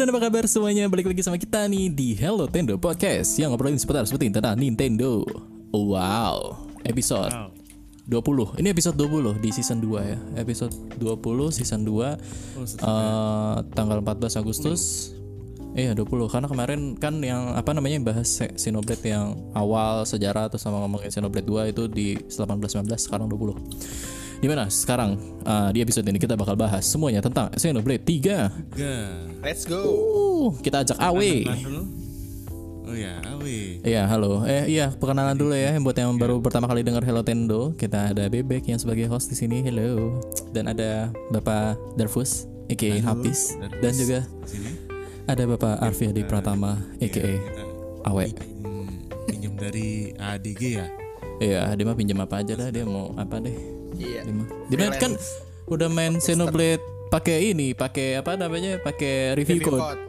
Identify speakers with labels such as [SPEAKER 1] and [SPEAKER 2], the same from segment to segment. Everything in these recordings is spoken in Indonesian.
[SPEAKER 1] Dan apa kabar semuanya? Balik lagi sama kita nih di Hello Tendo Podcast Yang ngobrolin seputar seperti tentang Nintendo. Wow Episode
[SPEAKER 2] Wow.
[SPEAKER 1] 20 Ini episode 20 di season 2 ya. Episode 20 season 2
[SPEAKER 2] Oh,
[SPEAKER 1] eh, Tanggal 14 Agustus. Iya 20 Karena kemarin kan yang Apa namanya bahas Xenoblade yang awal sejarah Terus sama ngomongin Xenoblade 2 itu di 18-19 Sekarang 20 Gimana sekarang eh, Di episode ini kita bakal bahas Semuanya tentang Xenoblade 3
[SPEAKER 2] Tiga.
[SPEAKER 3] Let's go.
[SPEAKER 1] Uh, Kita ajak Awe.
[SPEAKER 2] Oh ya, Awe.
[SPEAKER 1] Iya, halo. Eh, iya, perkenalan dulu ya buat yang baru pertama kali dengar Hello Tendo. Kita ada Bebek yang sebagai host di sini. Hello. Dan ada Bapak Darfus, aka Hafiz,
[SPEAKER 2] Darfus.
[SPEAKER 1] dan juga
[SPEAKER 2] Sini.
[SPEAKER 1] ada Bapak Arfiadi Pratama, aka
[SPEAKER 2] Kita
[SPEAKER 1] Awe.
[SPEAKER 2] pinjam dari ADG ya.
[SPEAKER 1] Iya, dia mah pinjam apa aja dah, dia mau apa deh.
[SPEAKER 3] Iya.
[SPEAKER 1] Dia kan udah main Xenoblade pakai ini, pakai apa namanya? Pakai review,
[SPEAKER 3] Review
[SPEAKER 1] code.
[SPEAKER 3] code.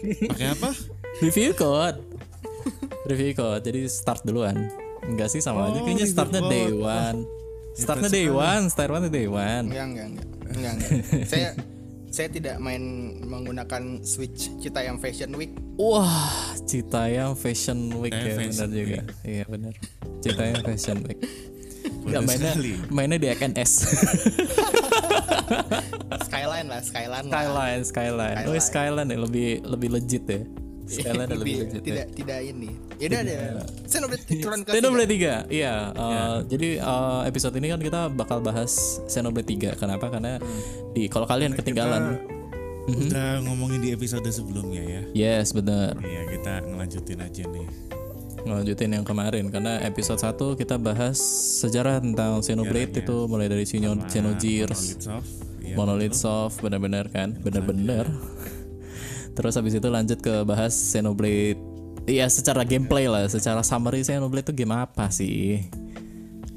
[SPEAKER 2] Pakai apa?
[SPEAKER 1] Review code. review code. Jadi start duluan. Enggak sih sama aja
[SPEAKER 2] Oh,
[SPEAKER 1] kayaknya
[SPEAKER 2] review
[SPEAKER 1] startnya
[SPEAKER 2] code.
[SPEAKER 1] day one. Startnya day one, startnya day one.
[SPEAKER 3] Enggak, enggak, enggak. Enggak, enggak. saya saya tidak main menggunakan Switch Cita yang Fashion Week.
[SPEAKER 1] Wah, Citayam Fashion Week
[SPEAKER 2] Eh,
[SPEAKER 1] ya benar
[SPEAKER 2] Fashion
[SPEAKER 1] juga. Iya benar. Citayam Fashion Week.
[SPEAKER 2] Benar
[SPEAKER 1] mainnya
[SPEAKER 2] sekali.
[SPEAKER 1] mainnya di XNS.
[SPEAKER 3] Skyline lah, Skyline. lah.
[SPEAKER 1] Skyline, Skyline. Oh,
[SPEAKER 3] Skyline.
[SPEAKER 1] Skyline ya lebih lebih legit ya. Skyline lebih
[SPEAKER 3] Lebih-
[SPEAKER 1] legit. ya.
[SPEAKER 3] tidak tidak ini. Ya udah deh. Xenoblade Chronicles
[SPEAKER 1] Xenoblade 3.
[SPEAKER 3] 3.
[SPEAKER 1] Iya, uh, jadi uh, episode ini kan kita bakal bahas Xenoblade 3. Kenapa? Karena di kalau kalian ketinggalan
[SPEAKER 2] Udah ngomongin di episode sebelumnya ya.
[SPEAKER 1] Yes, benar.
[SPEAKER 2] Iya, kita ngelanjutin aja nih.
[SPEAKER 1] Ngelanjutin yang kemarin karena episode 1 kita bahas sejarah tentang Xenoblade itu mulai dari Xeno Xenogears,
[SPEAKER 2] Monolith Soft. Iya.
[SPEAKER 1] Benar-benar kan? Benar-benar. Terus habis itu lanjut ke bahas Xenoblade Iya secara gameplay lah, secara summary Xenoblade itu game apa sih?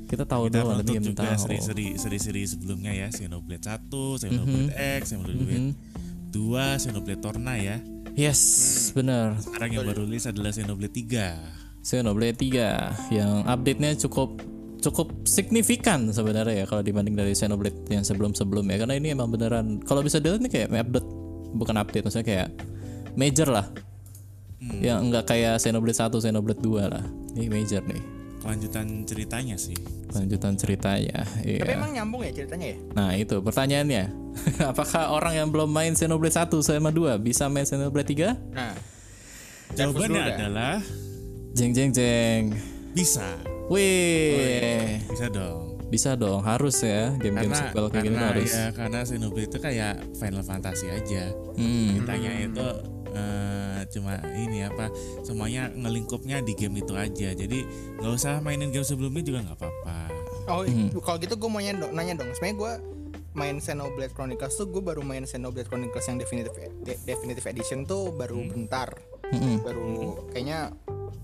[SPEAKER 1] Kita tahu
[SPEAKER 2] Kita
[SPEAKER 1] doang tapi
[SPEAKER 2] juga seri-seri seri-seri sebelumnya ya, Xenoblade 1, Xenoblade
[SPEAKER 1] Mhm.
[SPEAKER 2] X, Xenoblade 2, Xenoblade Torna ya.
[SPEAKER 1] Yes, benar.
[SPEAKER 2] Sekarang yang baru rilis adalah Xenoblade 3.
[SPEAKER 1] Xenoblade 3 yang update-nya cukup cukup signifikan sebenarnya ya kalau dibanding dari Xenoblade yang sebelum-sebelumnya karena ini emang beneran kalau bisa dilihat nih kayak update bukan update maksudnya kayak major lah. Yang enggak kayak Xenoblade 1, Xenoblade 2 lah. Ini major nih.
[SPEAKER 2] Kelanjutan ceritanya sih.
[SPEAKER 1] Lanjutan ceritanya.
[SPEAKER 3] Tapi
[SPEAKER 1] Iya.
[SPEAKER 3] emang nyambung ya ceritanya ya?
[SPEAKER 1] Nah, itu pertanyaannya. Apakah orang yang belum main Xenoblade 1 sama 2 bisa main Xenoblade 3?
[SPEAKER 3] Nah,
[SPEAKER 2] Jawabannya
[SPEAKER 3] dah.
[SPEAKER 1] Jeng jeng jeng.
[SPEAKER 2] bisa.
[SPEAKER 1] Wih.
[SPEAKER 2] Bisa dong.
[SPEAKER 1] Bisa dong, harus ya game-game
[SPEAKER 2] Karena
[SPEAKER 1] sequel kayak gini harus.
[SPEAKER 2] ya karena Xenoblade itu kayak Final Fantasy aja.
[SPEAKER 1] Hmm.
[SPEAKER 2] Ceritanya itu eh, cuma ini apa semuanya ngelingkupnya di game itu aja. Jadi nggak usah mainin game sebelumnya juga nggak apa-apa.
[SPEAKER 3] oh kalau gitu gue mau nanya dong, nanya dong. Sebenarnya gue main Xenoblade Chronicles tuh gue baru main Xenoblade Chronicles yang definitive de- definitive edition tuh baru bentar.
[SPEAKER 1] Mm-mm.
[SPEAKER 3] Baru kayaknya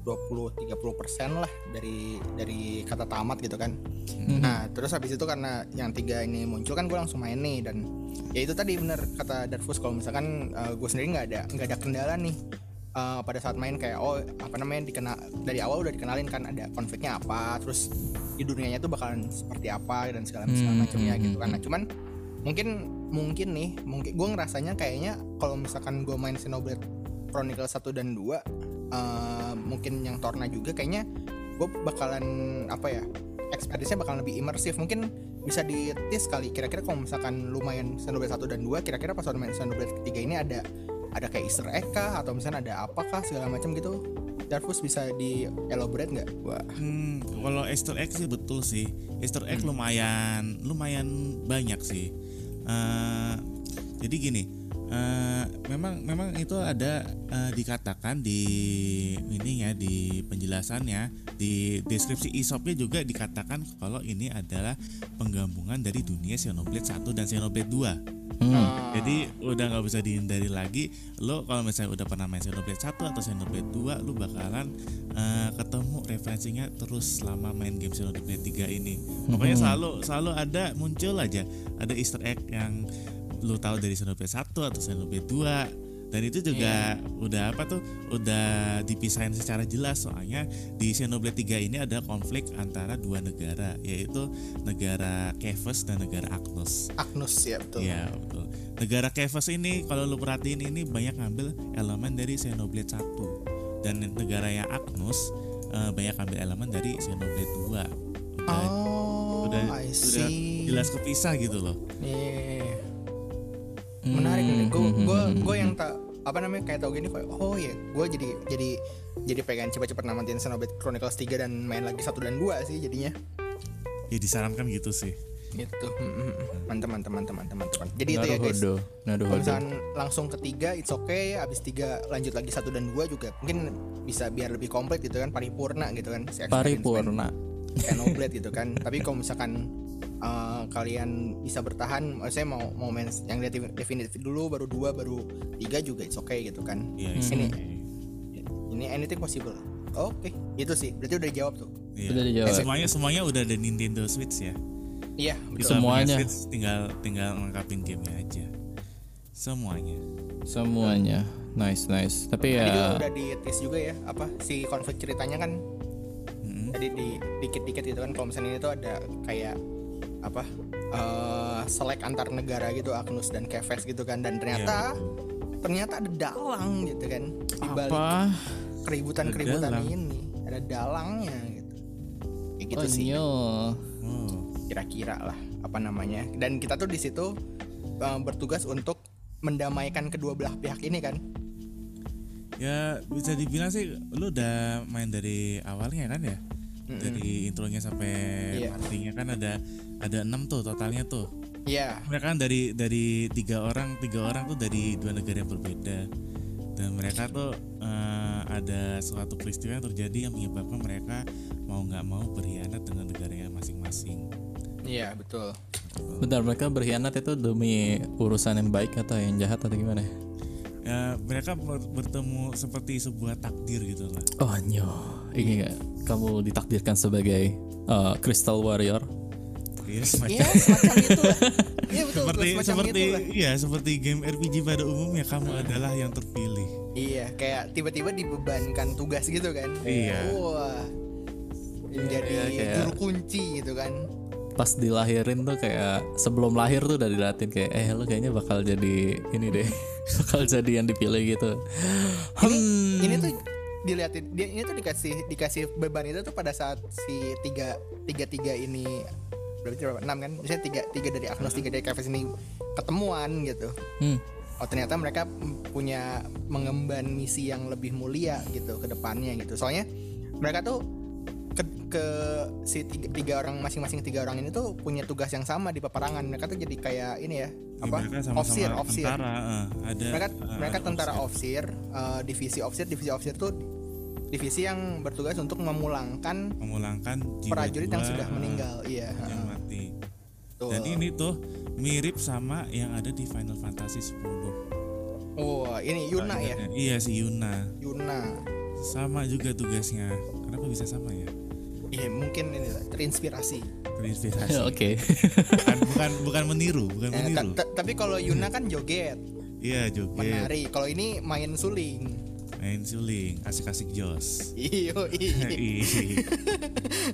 [SPEAKER 3] 20 30% lah dari dari kata tamat gitu kan. Nah, terus habis itu karena yang tiga ini muncul kan gue langsung main nih dan ya itu tadi bener kata Darfus kalau misalkan gue sendiri nggak ada nggak ada kendala nih eh, pada saat main kayak oh apa namanya dikena dari awal udah dikenalin kan ada konfliknya apa terus di dunianya tuh bakalan seperti apa dan segala segala macamnya gitu kan. Nah, cuman mungkin mungkin nih mungkin gue ngerasanya kayaknya kalau misalkan gue main Xenoblade Chronicles 1 dan 2 eh, mungkin yang Torna juga kayaknya gue bakalan apa ya experience-nya bakalan lebih imersif mungkin bisa ditis kali kira-kira kalau misalkan lumayan Xenoblade 1 dan 2 kira-kira pas main Xenoblade 3 ini ada ada kayak easter egg kah atau misalnya ada apakah segala macam gitu Darfus bisa di elaborate nggak? Wah,
[SPEAKER 2] Hmm, kalau Easter egg sih betul sih. Easter egg lumayan lumayan banyak sih. Eh, jadi gini, eh, memang memang itu ada eh, dikatakan di ini ya di penjelasannya di deskripsi isopnya juga dikatakan kalau ini adalah penggabungan dari dunia Xenoblade 1 dan Xenoblade 2.
[SPEAKER 1] Hmm.
[SPEAKER 2] Jadi udah nggak bisa dihindari lagi. Lo kalau misalnya udah pernah main Xenoblade 1 atau Xenoblade 2, lo bakalan eh, ketemu referensinya terus selama main game Xenoblade 3 ini. Pokoknya selalu selalu ada muncul aja ada Easter egg yang lo tahu dari Xenoblade 1 atau Xenoblade 2 dan itu juga udah apa tuh udah dipisahin secara jelas soalnya di Xenoblade 3 ini ada konflik antara dua negara yaitu negara Kefes dan negara Agnus
[SPEAKER 3] Agnus ya betul.
[SPEAKER 2] Iya betul. Negara Kefes ini kalau lu perhatiin ini banyak ngambil elemen dari Xenoblade 1 dan negara yang Agnus eh, banyak ngambil elemen dari Xenoblade 2. Udah,
[SPEAKER 3] Oh,
[SPEAKER 2] udah,
[SPEAKER 3] I
[SPEAKER 2] udah jelas kepisah gitu loh.
[SPEAKER 3] Nih. Menarik nih. Gue
[SPEAKER 1] Hmm,
[SPEAKER 3] gue
[SPEAKER 1] hmm,
[SPEAKER 3] gue yang tak apa namanya kayak tau gini kayak oh ya gue jadi jadi jadi pengen cepat-cepat namatin Xenoblade Chronicles 3 dan main lagi satu dan dua sih jadinya
[SPEAKER 2] Ya disarankan gitu sih.
[SPEAKER 3] gitu Hmm, hmm, hmm. mantap mantap mantap mantap mantap jadi itu ya guys
[SPEAKER 1] Naruhodo,
[SPEAKER 3] kalau
[SPEAKER 1] Naruhodo.
[SPEAKER 3] misalkan langsung ketiga it's okay abis tiga lanjut lagi satu dan dua juga mungkin bisa biar lebih komplit gitu kan paripurna gitu kan si
[SPEAKER 1] Paripurna.
[SPEAKER 3] Xenoblade gitu kan tapi kalau misalkan uh, kalian bisa bertahan saya mau mau main yang definitif dulu baru dua baru tiga juga it's okay gitu kan
[SPEAKER 1] Hmm.
[SPEAKER 2] it's
[SPEAKER 3] Ini.
[SPEAKER 2] okay.
[SPEAKER 3] ini anything possible oke itu sih berarti udah dijawab tuh
[SPEAKER 2] Iya.
[SPEAKER 1] Udah dijawab.
[SPEAKER 2] Semuanya semuanya udah ada Nintendo Switch ya.
[SPEAKER 3] iya
[SPEAKER 2] punya
[SPEAKER 1] Semuanya.
[SPEAKER 2] Switch tinggal tinggal lengkapin gamenya aja. Semuanya.
[SPEAKER 1] Semuanya. Nice, nice. Tapi
[SPEAKER 3] Tadi juga
[SPEAKER 1] ya
[SPEAKER 3] udah di tease juga ya apa si konflik ceritanya kan
[SPEAKER 2] Mm-mm.
[SPEAKER 3] tadi di dikit-dikit gitu kan kalau misalnya ini tuh ada kayak apa eh selek antar negara gitu Agnus dan Kefes gitu kan. Dan ternyata
[SPEAKER 2] Iya,
[SPEAKER 3] ternyata ada dalang gitu kan di balik keributan-keributan ini. Ada dalangnya gitu. Kayak gitu sih.
[SPEAKER 1] Onyo.
[SPEAKER 2] Oh.
[SPEAKER 3] kira-kira lah apa namanya. Dan kita tuh di situ eh, bertugas untuk mendamaikan kedua belah pihak ini kan.
[SPEAKER 2] Ya bisa dibilang sih lu udah main dari awalnya kan ya? Dari intronya sampai
[SPEAKER 3] Iya.
[SPEAKER 2] partinya kan ada ada enam tuh totalnya tuh.
[SPEAKER 3] iya
[SPEAKER 2] Mereka kan dari dari tiga orang tiga orang tuh dari dua negara yang berbeda dan mereka tuh eh, ada suatu peristiwa yang terjadi yang menyebabkan mereka mau nggak mau berkhianat dengan negaranya masing-masing.
[SPEAKER 3] iya betul
[SPEAKER 1] Bentar, mereka berkhianat itu demi urusan yang baik atau yang jahat atau gimana?
[SPEAKER 2] Ya mereka ber- bertemu seperti sebuah takdir gitu lah.
[SPEAKER 1] Oh, nyo. Ini nggak kamu ditakdirkan sebagai uh, Crystal Warrior.
[SPEAKER 2] Iya semacam
[SPEAKER 3] iya semacam itu lah iya betul
[SPEAKER 2] seperti
[SPEAKER 3] semacam
[SPEAKER 2] seperti
[SPEAKER 3] itu
[SPEAKER 2] iya seperti game RPG pada umumnya kamu adalah yang terpilih.
[SPEAKER 3] iya kayak tiba-tiba dibebankan tugas gitu kan
[SPEAKER 2] Iya.
[SPEAKER 3] wah menjadi
[SPEAKER 1] Iya, kayak-
[SPEAKER 3] juru kunci gitu kan
[SPEAKER 1] Pas dilahirin tuh kayak sebelum lahir tuh udah dilatih kayak eh lu kayaknya bakal jadi ini deh. bakal jadi yang dipilih gitu. Hmm.
[SPEAKER 3] ini tuh dilihatin dia ini tuh dikasih dikasih beban itu tuh pada saat si tiga tiga tiga ini berarti berapa? Enam kan? Misalnya tiga tiga dari Agnos tiga dari Kefes ini ketemuan gitu.
[SPEAKER 1] Hmm.
[SPEAKER 3] oh ternyata mereka punya mengemban misi yang lebih mulia gitu ke depannya gitu. Soalnya mereka tuh ke, si tiga, tiga orang masing-masing tiga orang ini tuh punya tugas yang sama di peperangan mereka tuh jadi kayak ini ya
[SPEAKER 2] Ya,
[SPEAKER 3] apa
[SPEAKER 2] mereka sama-sama
[SPEAKER 3] officer officer
[SPEAKER 2] tentara, eh, ada
[SPEAKER 3] mereka
[SPEAKER 2] eh,
[SPEAKER 3] mereka tentara
[SPEAKER 2] officer.
[SPEAKER 3] officer eh, divisi officer divisi officer tuh divisi yang bertugas untuk memulangkan
[SPEAKER 2] memulangkan jiwa
[SPEAKER 3] prajurit yang sudah meninggal iya
[SPEAKER 2] yang mati.
[SPEAKER 3] Tuh.
[SPEAKER 2] Dan ini tuh mirip sama yang ada di Final Fantasy 10.
[SPEAKER 3] oh ini Yuna ya
[SPEAKER 2] Iya si Yuna.
[SPEAKER 3] Yuna
[SPEAKER 2] Sama juga tugasnya. Kenapa bisa sama ya?
[SPEAKER 3] Iya mungkin ini lah, terinspirasi
[SPEAKER 2] Terinspirasi.
[SPEAKER 1] Oke.
[SPEAKER 2] bukan, bukan bukan meniru, bukan
[SPEAKER 3] Eh, ta-
[SPEAKER 2] meniru.
[SPEAKER 3] ta- tapi kalau Yuna kan joget
[SPEAKER 2] Iya joget,
[SPEAKER 3] menari kalau ini main suling
[SPEAKER 2] main suling, asik-asik jos.
[SPEAKER 3] iyo
[SPEAKER 2] Ih,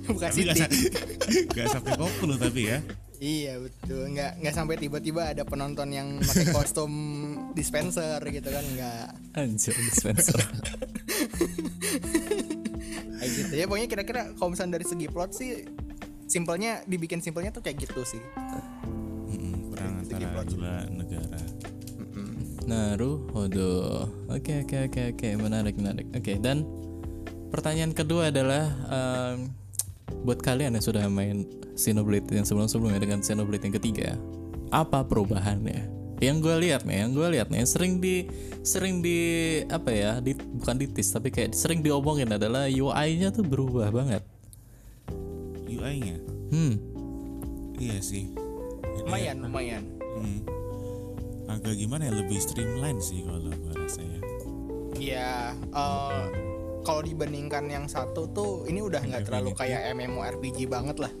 [SPEAKER 3] bukan
[SPEAKER 2] tapi gak, sampai koplo tapi ya.
[SPEAKER 3] iya betul nggak nggak sampai tiba-tiba ada penonton yang pakai kostum dispenser gitu kan nggak
[SPEAKER 1] Anjir dispenser.
[SPEAKER 3] gitu ya pokoknya kira-kira kalau misalnya dari segi plot sih simpelnya dibikin simpelnya tuh kayak gitu sih
[SPEAKER 2] Mm-mm, perang
[SPEAKER 3] Segi
[SPEAKER 2] antara
[SPEAKER 3] plot.
[SPEAKER 2] dua negara.
[SPEAKER 1] Naruhodo. Oke oke oke oke menarik menarik. Oke dan pertanyaan kedua adalah em, buat kalian yang sudah main Xenoblade yang sebelum-sebelumnya dengan Xenoblade yang ketiga, apa perubahannya? Yang gue lihat nih, yang gue lihat nih sering di sering di apa ya, di, bukan ditis tapi kayak sering diomongin adalah UI-nya tuh berubah banget.
[SPEAKER 2] UI-nya,
[SPEAKER 1] Hmm.
[SPEAKER 2] iya sih.
[SPEAKER 3] Lumayan lumayan
[SPEAKER 2] hmm, agak gimana ya lebih streamline sih kalau gua rasa ya.
[SPEAKER 3] Iya, eh, kalau dibandingkan yang satu tuh ini udah nggak terlalu kayak MMORPG banget lah.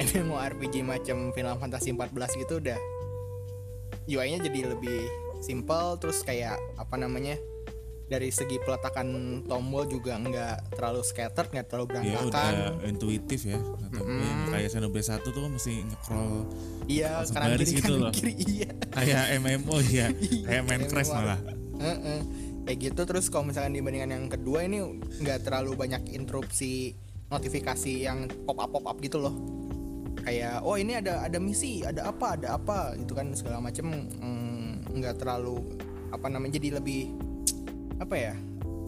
[SPEAKER 3] MMORPG macam Final Fantasy 14 gitu udah UI-nya jadi lebih simple terus kayak apa namanya dari segi peletakan tombol juga nggak terlalu scattered nggak terlalu
[SPEAKER 2] ya
[SPEAKER 3] berantakan.
[SPEAKER 2] udah intuitif ya atau yang kayak Xenoblade 1 tuh mesti nge-scroll
[SPEAKER 3] iya kanan
[SPEAKER 2] baris
[SPEAKER 3] kiri
[SPEAKER 2] gitu
[SPEAKER 3] kanan
[SPEAKER 2] loh.
[SPEAKER 3] kiri iya.
[SPEAKER 2] Kayak MMO ya kayak Minecraft
[SPEAKER 3] Emang.
[SPEAKER 2] malah.
[SPEAKER 3] Heeh. kayak gitu terus kalau misalkan dibandingkan yang kedua ini nggak terlalu banyak interupsi notifikasi yang pop up pop up gitu loh kayak oh ini ada ada misi ada apa ada apa gitu kan segala macem mm, nggak terlalu apa namanya jadi lebih apa ya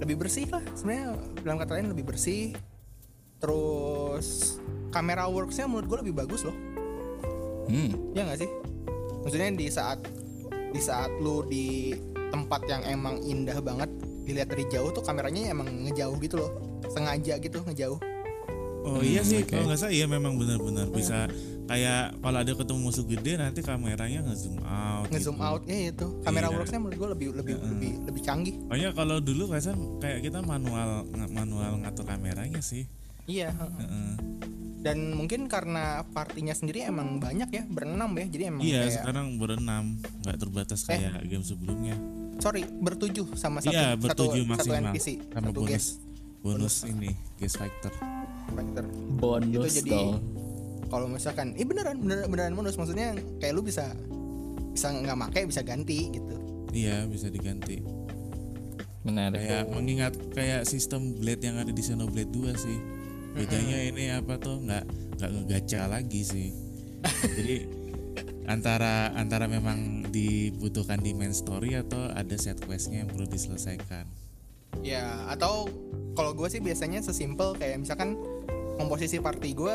[SPEAKER 3] lebih bersih lah. Sebenarnya dalam kata lain lebih bersih. Terus kamera worksnya menurut gue lebih bagus loh.
[SPEAKER 1] Hmm.
[SPEAKER 3] ya nggak sih? Maksudnya di saat di saat lu di tempat yang emang indah banget dilihat dari jauh tuh kameranya emang ngejauh gitu loh. Sengaja gitu ngejauh
[SPEAKER 2] Oh iya sih,
[SPEAKER 1] oke.
[SPEAKER 2] kalau nggak salah iya memang benar-benar bisa kayak kalau ada ketemu musuh gede nanti kameranya nge-zoom out.
[SPEAKER 3] ngezoom
[SPEAKER 2] gitu.
[SPEAKER 3] out ya itu kamera
[SPEAKER 2] Iya.
[SPEAKER 3] worksnya menurut gue lebih lebih lebih lebih canggih
[SPEAKER 2] Pokoknya kalau dulu biasa kayak kita manual manual ngatur kameranya sih.
[SPEAKER 3] iya heeh.
[SPEAKER 2] Heeh.
[SPEAKER 3] dan mungkin karena partinya sendiri emang banyak ya berenam ya jadi emang
[SPEAKER 2] Iya,
[SPEAKER 3] kayak
[SPEAKER 2] sekarang berenam, nggak terbatas
[SPEAKER 3] Eh.
[SPEAKER 2] kayak game sebelumnya.
[SPEAKER 3] sorry bertujuh sama satu
[SPEAKER 2] Iya,
[SPEAKER 3] satu
[SPEAKER 2] bertujuh
[SPEAKER 3] satu
[SPEAKER 2] maksimal
[SPEAKER 3] NPC
[SPEAKER 2] sama
[SPEAKER 3] satu
[SPEAKER 2] bonus.
[SPEAKER 3] guest
[SPEAKER 2] Bonus ini, guest fighter.
[SPEAKER 3] factor
[SPEAKER 1] Bonus
[SPEAKER 3] Itu jadi- kalau misalkan eh beneran beneran beneran bonus maksudnya kayak lu bisa bisa nggak make bisa ganti gitu
[SPEAKER 2] Iya, bisa diganti.
[SPEAKER 1] Menarik.
[SPEAKER 2] Kayak mengingat kayak sistem blade yang ada di Xenoblade 2 sih. Bedanya ini apa tuh nggak nggak ngegacha lagi sih. Jadi antara antara memang dibutuhkan di main story atau ada set questnya yang perlu diselesaikan.
[SPEAKER 3] Ya, atau kalau gue sih biasanya sesimpel kayak misalkan komposisi party gue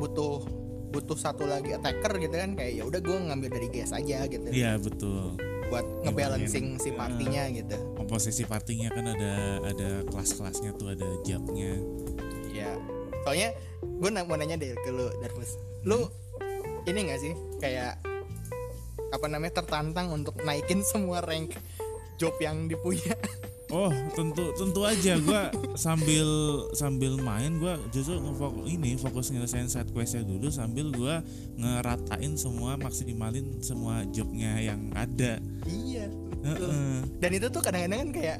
[SPEAKER 3] butuh butuh satu lagi attacker gitu kan kayak ya udah gue ngambil dari gas aja gitu
[SPEAKER 2] Iya betul.
[SPEAKER 3] buat ngebalancing si partinya gitu.
[SPEAKER 2] Komposisi partinya kan ada ada kelas-kelasnya tuh ada jobnya.
[SPEAKER 3] Ya, soalnya gue mau nanya deh ke lu Darmus, lu ini gak sih kayak apa namanya tertantang untuk naikin semua rank job yang dipunya?
[SPEAKER 2] Oh tentu tentu aja gua sambil sambil main gua justru ngefok ini fokus nyelesain side questnya dulu sambil gua ngeratain semua maksimalin semua jobnya yang ada.
[SPEAKER 3] iya.
[SPEAKER 2] Heeh.
[SPEAKER 3] Dan itu tuh kadang-kadang kan kayak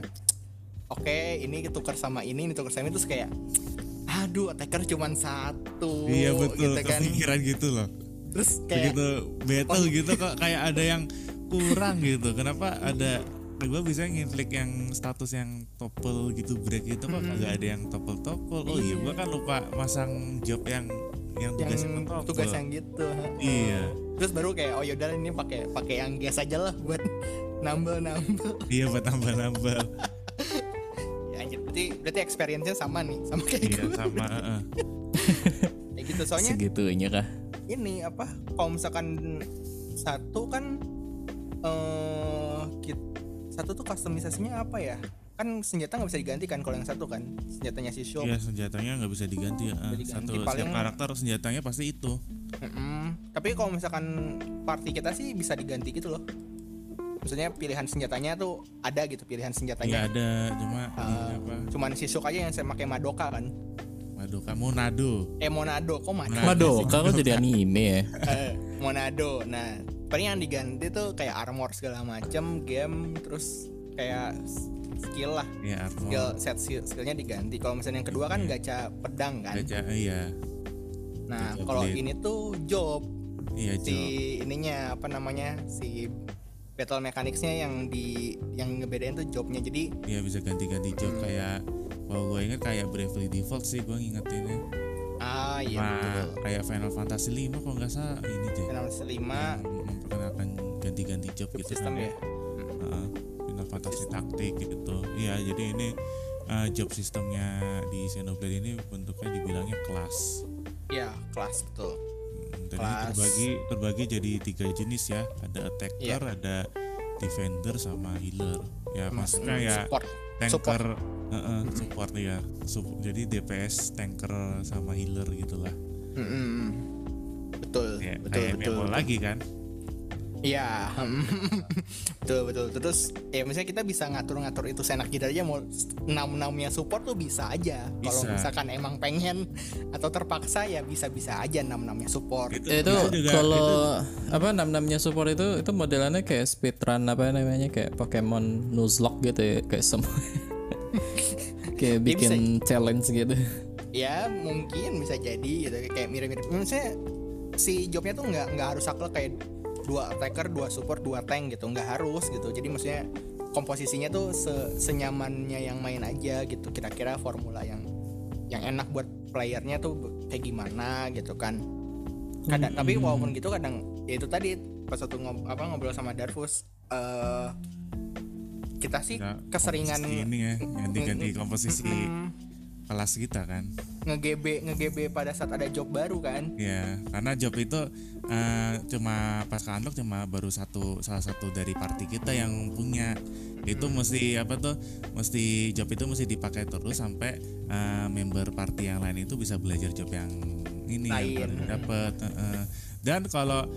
[SPEAKER 3] oke ini ketukar sama ini, ini tukar sama ini terus kayak aduh attacker cuman satu
[SPEAKER 2] Iya betul
[SPEAKER 3] gitu kan.
[SPEAKER 2] kepikiran gitu loh.
[SPEAKER 3] Terus kayak
[SPEAKER 2] Begitu battle gitu kok kayak ada yang kurang gitu. Kenapa ada gue bisa ngeklik yang status yang topple gitu break gitu kok nggak ada yang topple topple oh iya gue kan lupa masang job yang yang
[SPEAKER 3] yang
[SPEAKER 2] tugasnya topple
[SPEAKER 3] tugas yang gitu.
[SPEAKER 2] iya
[SPEAKER 3] Terus baru kayak oh yaudah ini pakai pakai yang gas aja lah buat nambel-nambel.
[SPEAKER 2] iya buat nambah nambah
[SPEAKER 3] Ya anjir, berarti berarti experience-nya sama nih, sama kayak
[SPEAKER 2] iya
[SPEAKER 3] gue.
[SPEAKER 2] sama heeh.
[SPEAKER 3] Kayak gitu soalnya
[SPEAKER 1] Segitunya kah?
[SPEAKER 3] ini apa kalau misalkan satu kan eh kit- satu tuh customisasinya apa ya? Kan senjata nggak bisa diganti kan kalau yang satu kan senjatanya si Shop.
[SPEAKER 2] Iya senjatanya nggak bisa diganti ya.
[SPEAKER 3] Bisa diganti,
[SPEAKER 2] Satu
[SPEAKER 3] paling-
[SPEAKER 2] setiap karakter senjatanya pasti itu.
[SPEAKER 3] Mm-mm. Tapi kalau misalkan party kita sih bisa diganti gitu loh. Maksudnya pilihan senjatanya tuh ada gitu pilihan
[SPEAKER 2] Iya
[SPEAKER 3] senjatanya.
[SPEAKER 2] ada cuma ini apa?
[SPEAKER 3] cuman si Shok aja yang saya pakai Madoka kan.
[SPEAKER 2] Madoka Monado.
[SPEAKER 3] Eh Monado kok Madoka?
[SPEAKER 1] Madoka kok jadi anime ya?
[SPEAKER 3] Eh, Monado. Nah, paling yang diganti tuh kayak armor segala macem, game, terus kayak skill lah.
[SPEAKER 2] Ya armor.
[SPEAKER 3] Skill set skill- skillnya diganti. Kalau misalnya yang kedua kan gacha pedang kan.
[SPEAKER 2] Gacha iya.
[SPEAKER 3] Nah, kalau ini tuh job
[SPEAKER 2] Iya
[SPEAKER 3] si
[SPEAKER 2] job.
[SPEAKER 3] ininya apa namanya si battle mechanicsnya yang di yang ngebedain tuh jobnya. Jadi
[SPEAKER 2] Iya bisa ganti-ganti job
[SPEAKER 3] Hmm.
[SPEAKER 2] kayak kalau gue inget kayak Bravely Default sih gue ngingetinnya.
[SPEAKER 3] ah iya
[SPEAKER 2] Nah,
[SPEAKER 3] betul.
[SPEAKER 2] kayak Final Fantasy 5 kalau nggak salah ini deh.
[SPEAKER 3] Final Fantasy 5
[SPEAKER 2] yang memperkenalkan ganti-ganti job,
[SPEAKER 3] job
[SPEAKER 2] gitu kan
[SPEAKER 3] ya.
[SPEAKER 2] Heeh, Final Fantasy taktik gitu. Iya, jadi ini uh, job sistemnya di Xenoblade ini bentuknya dibilangnya kelas.
[SPEAKER 3] Ya, kelas betul.
[SPEAKER 2] Hmm, Dan ini
[SPEAKER 3] Kelas.
[SPEAKER 2] terbagi terbagi jadi tiga jenis ya. Ada attacker,
[SPEAKER 3] Iya.
[SPEAKER 2] ada defender sama healer. Ya
[SPEAKER 3] Mas-
[SPEAKER 2] maksudnya ya
[SPEAKER 3] support.
[SPEAKER 2] tanker, heeh, support ya. Sup- jadi DPS, tanker sama healer gitulah.
[SPEAKER 3] Mm-mm. Betul,
[SPEAKER 2] Ya,
[SPEAKER 3] betul,
[SPEAKER 2] kayak
[SPEAKER 3] betul.
[SPEAKER 2] MMO lagi kan.
[SPEAKER 3] Iya, betul betul. Terus ya misalnya kita bisa ngatur-ngatur itu senak kita aja mau enam enamnya support tuh bisa aja. Kalau misalkan emang pengen atau terpaksa ya bisa bisa aja enam enamnya support.
[SPEAKER 2] Itu-
[SPEAKER 1] Ya, itu kalau apa nam-namnya support itu itu modelannya kayak speedrun apa namanya kayak Pokemon Nuzlocke gitu ya kayak semua kayak bikin challenge gitu.
[SPEAKER 3] Ya mungkin bisa jadi gitu kayak mirip-mirip. Misalnya si jobnya tuh nggak nggak harus saklek kayak dua attacker, dua support, dua tank gitu. Nggak harus gitu. Jadi maksudnya komposisinya tuh se- senyamannya yang main aja gitu. Kira-kira formula yang yang enak buat playernya tuh kayak gimana gitu kan. Kadang tapi walaupun gitu kadang ya itu tadi pas waktu ngob- apa ngobrol sama Darfus eh kita sih
[SPEAKER 2] Nggak
[SPEAKER 3] keseringan
[SPEAKER 2] ini ya ganti-ganti komposisi
[SPEAKER 3] Mm,
[SPEAKER 2] kelas kita kan
[SPEAKER 3] nge-GB nge-GB pada saat ada job baru kan.
[SPEAKER 2] ya karena job itu eh, cuma pas unlock cuma baru satu salah satu dari party kita yang punya itu
[SPEAKER 3] Hmm.
[SPEAKER 2] mesti apa tuh mesti job itu mesti dipakai terus sampai eh, member party yang lain itu bisa belajar job yang ini yang
[SPEAKER 3] Lain.
[SPEAKER 2] baru dapat Heeh. dan kalau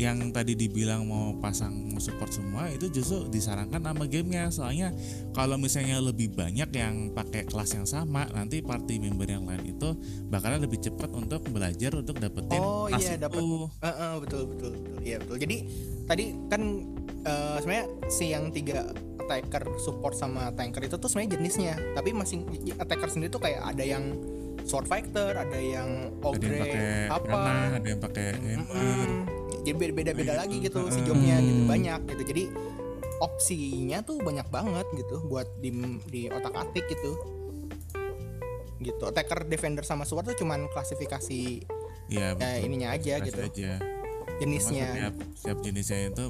[SPEAKER 2] yang tadi dibilang mau pasang support semua itu justru disarankan sama gamenya soalnya kalau misalnya lebih banyak yang pakai kelas yang sama nanti party member yang lain itu bakalan lebih cepat untuk belajar untuk dapetin
[SPEAKER 3] Oh iya
[SPEAKER 2] itu.
[SPEAKER 3] dapat. Heeh, betul betul betul. Iya betul. Jadi tadi kan eh, sebenarnya si yang tiga attacker support sama tanker itu tuh sebenarnya jenisnya. Tapi masing attacker sendiri tuh kayak ada yang sword fighter, ada yang
[SPEAKER 2] ada yang
[SPEAKER 3] ogre
[SPEAKER 2] pakai
[SPEAKER 3] apa.
[SPEAKER 2] ada yang pakai hammer
[SPEAKER 3] Mm, jadi beda- beda-beda lagi
[SPEAKER 2] gitu.
[SPEAKER 3] gitu si jobnya gitu banyak gitu. Jadi opsinya tuh banyak banget gitu buat di di otak atik gitu. Gitu. Attacker, defender sama support tuh cuman klasifikasi
[SPEAKER 2] ya
[SPEAKER 3] ya,
[SPEAKER 2] betul.
[SPEAKER 3] ininya aja gitu.
[SPEAKER 2] aja. Cuma
[SPEAKER 3] Jenisnya.
[SPEAKER 2] setiap, setiap jenisnya itu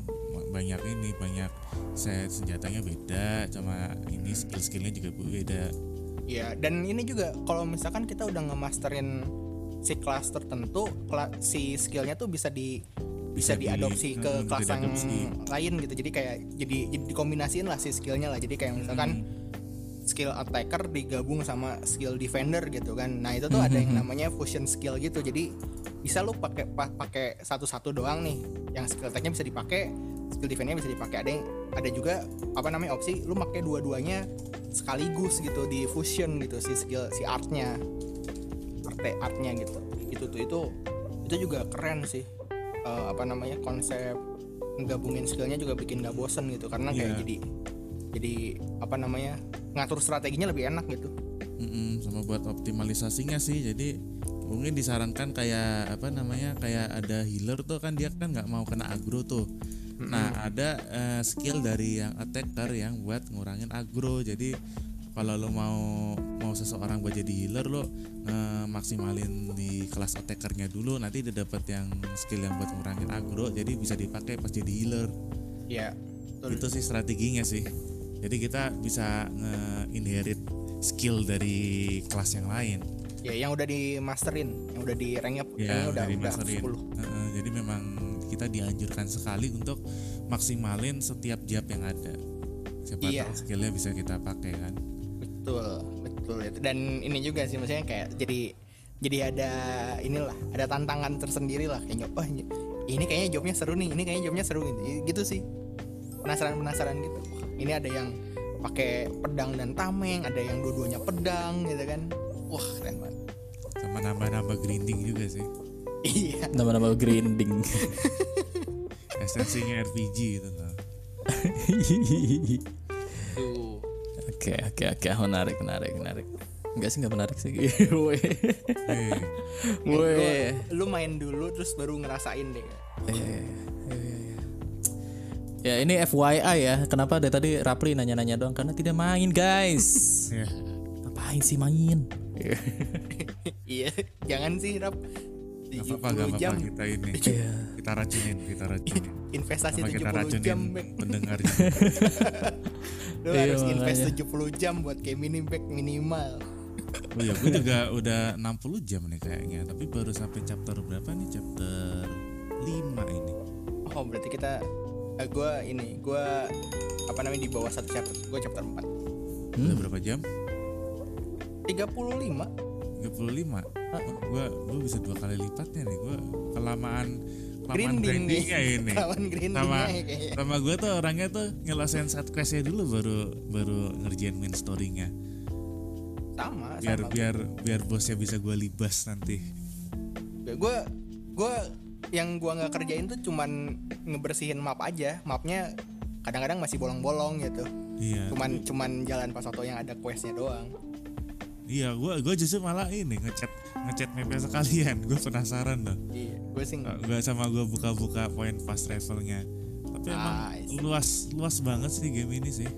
[SPEAKER 2] banyak ini banyak set senjatanya beda sama ini skill-skillnya juga beda
[SPEAKER 3] Iya, dan ini juga kalau misalkan kita udah ngemasterin si kelas tertentu, si skillnya tuh bisa di bisa,
[SPEAKER 2] Bisa di-
[SPEAKER 3] diadopsi ke
[SPEAKER 2] hmm,
[SPEAKER 3] kelas yang
[SPEAKER 2] diadopsi.
[SPEAKER 3] lain gitu. Jadi kayak jadi, jadi dikombinasiin lah si skillnya lah. Jadi kayak misalkan skill attacker digabung sama skill defender gitu kan. Nah, itu tuh ada yang namanya fusion skill gitu. Jadi bisa lu pakai pa- pakai satu-satu doang nih. Yang skill attack-nya bisa dipakai, skill defense-nya bisa dipakai. Ada yang ada juga apa namanya opsi lu pakai dua-duanya sekaligus gitu di fusion gitu si skill si artnya art artnya gitu itu tuh itu itu juga keren sih Eh, apa namanya konsep ngegabungin skillnya juga bikin gak bosen gitu. Karena kayak
[SPEAKER 2] Iya.
[SPEAKER 3] jadi jadi apa namanya ngatur strateginya lebih enak gitu.
[SPEAKER 2] Mm-mm, sama buat optimalisasinya sih. Jadi mungkin disarankan kayak apa namanya kayak ada healer tuh kan dia kan nggak mau kena agro tuh. Nah ada eh, skill dari yang attacker yang buat ngurangin agro. Jadi kalau lo mau mau seseorang buat jadi healer lo maksimalin di kelas attackernya dulu nanti dia dapat yang skill yang buat ngurangin agro jadi bisa dipakai pas jadi healer.
[SPEAKER 3] Ya betul.
[SPEAKER 2] itu sih strateginya sih. Jadi kita bisa nge-inherit skill dari kelas yang lain.
[SPEAKER 3] Ya yang udah di masterin yang udah di ranknya
[SPEAKER 2] ya
[SPEAKER 3] udah udah
[SPEAKER 2] masterin
[SPEAKER 3] 10
[SPEAKER 2] Heeh, jadi memang kita dianjurkan sekali untuk maksimalin setiap job yang ada. Siapa
[SPEAKER 3] Iya.
[SPEAKER 2] tahu skillnya bisa kita pakai kan.
[SPEAKER 3] Betul betul itu dan ini juga sih maksudnya kayak jadi jadi ada inilah ada tantangan tersendiri lah. Kayaknya oh ini kayaknya jobnya seru nih ini kayaknya jobnya seru gitu. Gitu sih. Penasaran penasaran gitu. Wah, ini ada yang pakai pedang dan tameng ada yang dua-duanya pedang gitu kan. Wah keren banget.
[SPEAKER 2] Sama nambah-nambah grinding juga sih.
[SPEAKER 3] Iya.
[SPEAKER 1] Nama-nama grinding.
[SPEAKER 2] esensinya RPG itu loh
[SPEAKER 3] tuh
[SPEAKER 1] Oke oke oke menarik menarik menarik. Enggak sih nggak menarik sih. Woi. Woi.
[SPEAKER 3] lu, lu main dulu terus baru ngerasain deh
[SPEAKER 1] Iya, iya, iya, iya, iya. Ya ini FYI ya, kenapa dari tadi Rapli nanya-nanya doang karena tidak main guys.
[SPEAKER 2] ya
[SPEAKER 1] Ngapain sih main?
[SPEAKER 3] iya jangan sih rap 70
[SPEAKER 2] apa-apa nggak apa-apa
[SPEAKER 3] jam
[SPEAKER 2] kita ini
[SPEAKER 1] Iya.
[SPEAKER 2] kita racunin kita racunin
[SPEAKER 3] investasi
[SPEAKER 2] Apa kita
[SPEAKER 3] 70
[SPEAKER 2] racunin
[SPEAKER 3] jam Bek.
[SPEAKER 2] pendengar
[SPEAKER 3] lu
[SPEAKER 1] Iya,
[SPEAKER 3] harus invest
[SPEAKER 1] makanya.
[SPEAKER 3] 70 jam buat kayak mini back minimal
[SPEAKER 2] Oh iya, gue juga udah 60 jam nih kayaknya, tapi baru sampai chapter berapa nih? Chapter 5 ini.
[SPEAKER 3] Oh berarti kita eh, gue ini gue apa namanya di bawah satu chapter gue chapter 4
[SPEAKER 2] Udah berapa jam?
[SPEAKER 3] 35
[SPEAKER 2] 35. Gue gue bisa dua kali lipatnya nih. Gue kelamaan paman
[SPEAKER 3] Grinding nih.
[SPEAKER 2] grindingnya ini.
[SPEAKER 3] Grindingnya
[SPEAKER 2] sama
[SPEAKER 3] ya kayaknya.
[SPEAKER 2] sama gue tuh orangnya tuh nyelesain side questnya dulu baru baru ngerjain main story-nya.
[SPEAKER 3] sama
[SPEAKER 2] Biar
[SPEAKER 3] sama
[SPEAKER 2] biar biar bosnya bisa gue libas nanti.
[SPEAKER 3] gue gue yang gua nggak kerjain tuh cuman ngebersihin map aja mapnya kadang-kadang masih bolong-bolong gitu
[SPEAKER 2] Iya.
[SPEAKER 3] cuman cuman jalan pas waktu yang ada questnya doang
[SPEAKER 2] Iya, gue gue justru malah ini ngechat ngechat mapnya sekalian. Gue penasaran loh.
[SPEAKER 3] iya gue sih
[SPEAKER 2] Gue sama gue buka-buka poin fast travelnya. Tapi emang
[SPEAKER 3] Ah, I see.
[SPEAKER 2] luas luas banget sih game ini sih.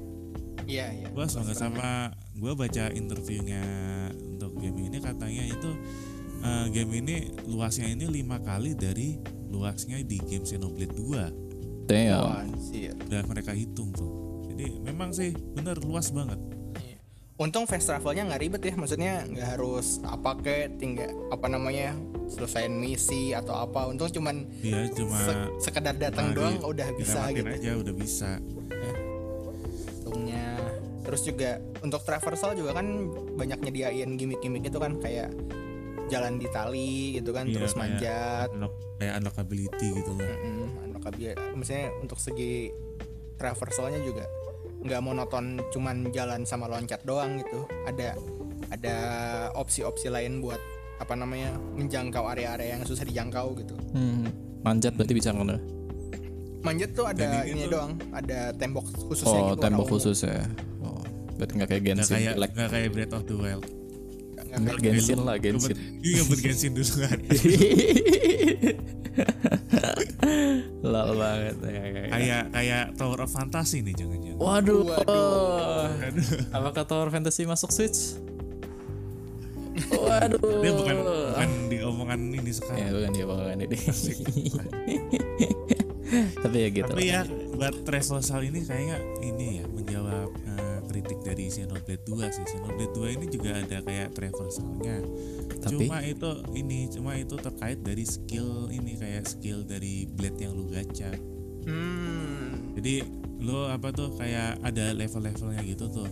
[SPEAKER 3] iya iya
[SPEAKER 2] Luas banget sama gue baca interviewnya untuk game ini katanya itu eh, game ini luasnya ini lima kali dari luasnya di game Xenoblade 2
[SPEAKER 1] Damn.
[SPEAKER 3] Wah, anjir.
[SPEAKER 2] udah mereka hitung tuh. Jadi memang sih bener luas banget.
[SPEAKER 3] Untung fast travelnya nggak ribet ya, maksudnya nggak harus apa kayak tinggal apa namanya selesaiin misi atau apa. Untung cuman
[SPEAKER 2] Dia cuma
[SPEAKER 3] se- sekedar datang doang udah bisa gitu.
[SPEAKER 2] aja udah bisa.
[SPEAKER 3] Untungnya. Terus juga untuk traversal juga kan banyak nyediain gimmick-gimmick itu kan kayak jalan di tali gitu kan,
[SPEAKER 2] Iya,
[SPEAKER 3] terus
[SPEAKER 2] kayak
[SPEAKER 3] manjat.
[SPEAKER 2] Unlock, kayak unlockability gitu loh.
[SPEAKER 3] Mm-mm, unlock abi- maksudnya untuk segi traversalnya juga nggak monoton cuman jalan sama loncat doang gitu ada ada opsi-opsi lain buat apa namanya menjangkau area-area yang susah dijangkau gitu
[SPEAKER 1] Hmm. Manjat berarti bisa kan?
[SPEAKER 3] manjat tuh ada
[SPEAKER 2] ini
[SPEAKER 3] ini
[SPEAKER 2] tuh-
[SPEAKER 3] doang ada tembok khususnya
[SPEAKER 1] Oh,
[SPEAKER 3] gitu
[SPEAKER 1] tembok khusus ya. Oh, berarti nggak kayak
[SPEAKER 2] Nggak
[SPEAKER 1] Genshin.
[SPEAKER 2] kayak
[SPEAKER 1] Like,
[SPEAKER 2] nggak kayak Breath of the Wild.
[SPEAKER 3] Nggak- nggak
[SPEAKER 1] Nggak
[SPEAKER 3] kayak-
[SPEAKER 1] Genshin lah, Genshin.
[SPEAKER 2] Iya ngebut Genshin dulu kan.
[SPEAKER 1] Lol banget. Ya, ya, ya.
[SPEAKER 2] kayak kayak Tower of Fantasy nih jangan-jangan.
[SPEAKER 1] Waduh.
[SPEAKER 3] Waduh.
[SPEAKER 1] Apakah Tower Fantasy masuk Switch? Waduh.
[SPEAKER 2] Dia bukan bukan di omongan ini
[SPEAKER 1] Ya
[SPEAKER 2] sekarang.
[SPEAKER 1] bukan dia bukan ini. Tapi ya gitu.
[SPEAKER 2] Tapi ya buat Traversal ini kayaknya ini ya menjawab dari Xenoblade 2 sih. Xenoblade 2 ini juga ada kayak Traversalnya.
[SPEAKER 1] Tapi?
[SPEAKER 2] Cuma itu ini cuma itu terkait dari skill ini kayak skill dari blade yang lu gacha.
[SPEAKER 3] hmm
[SPEAKER 2] Jadi lu apa tuh kayak ada level-levelnya gitu tuh.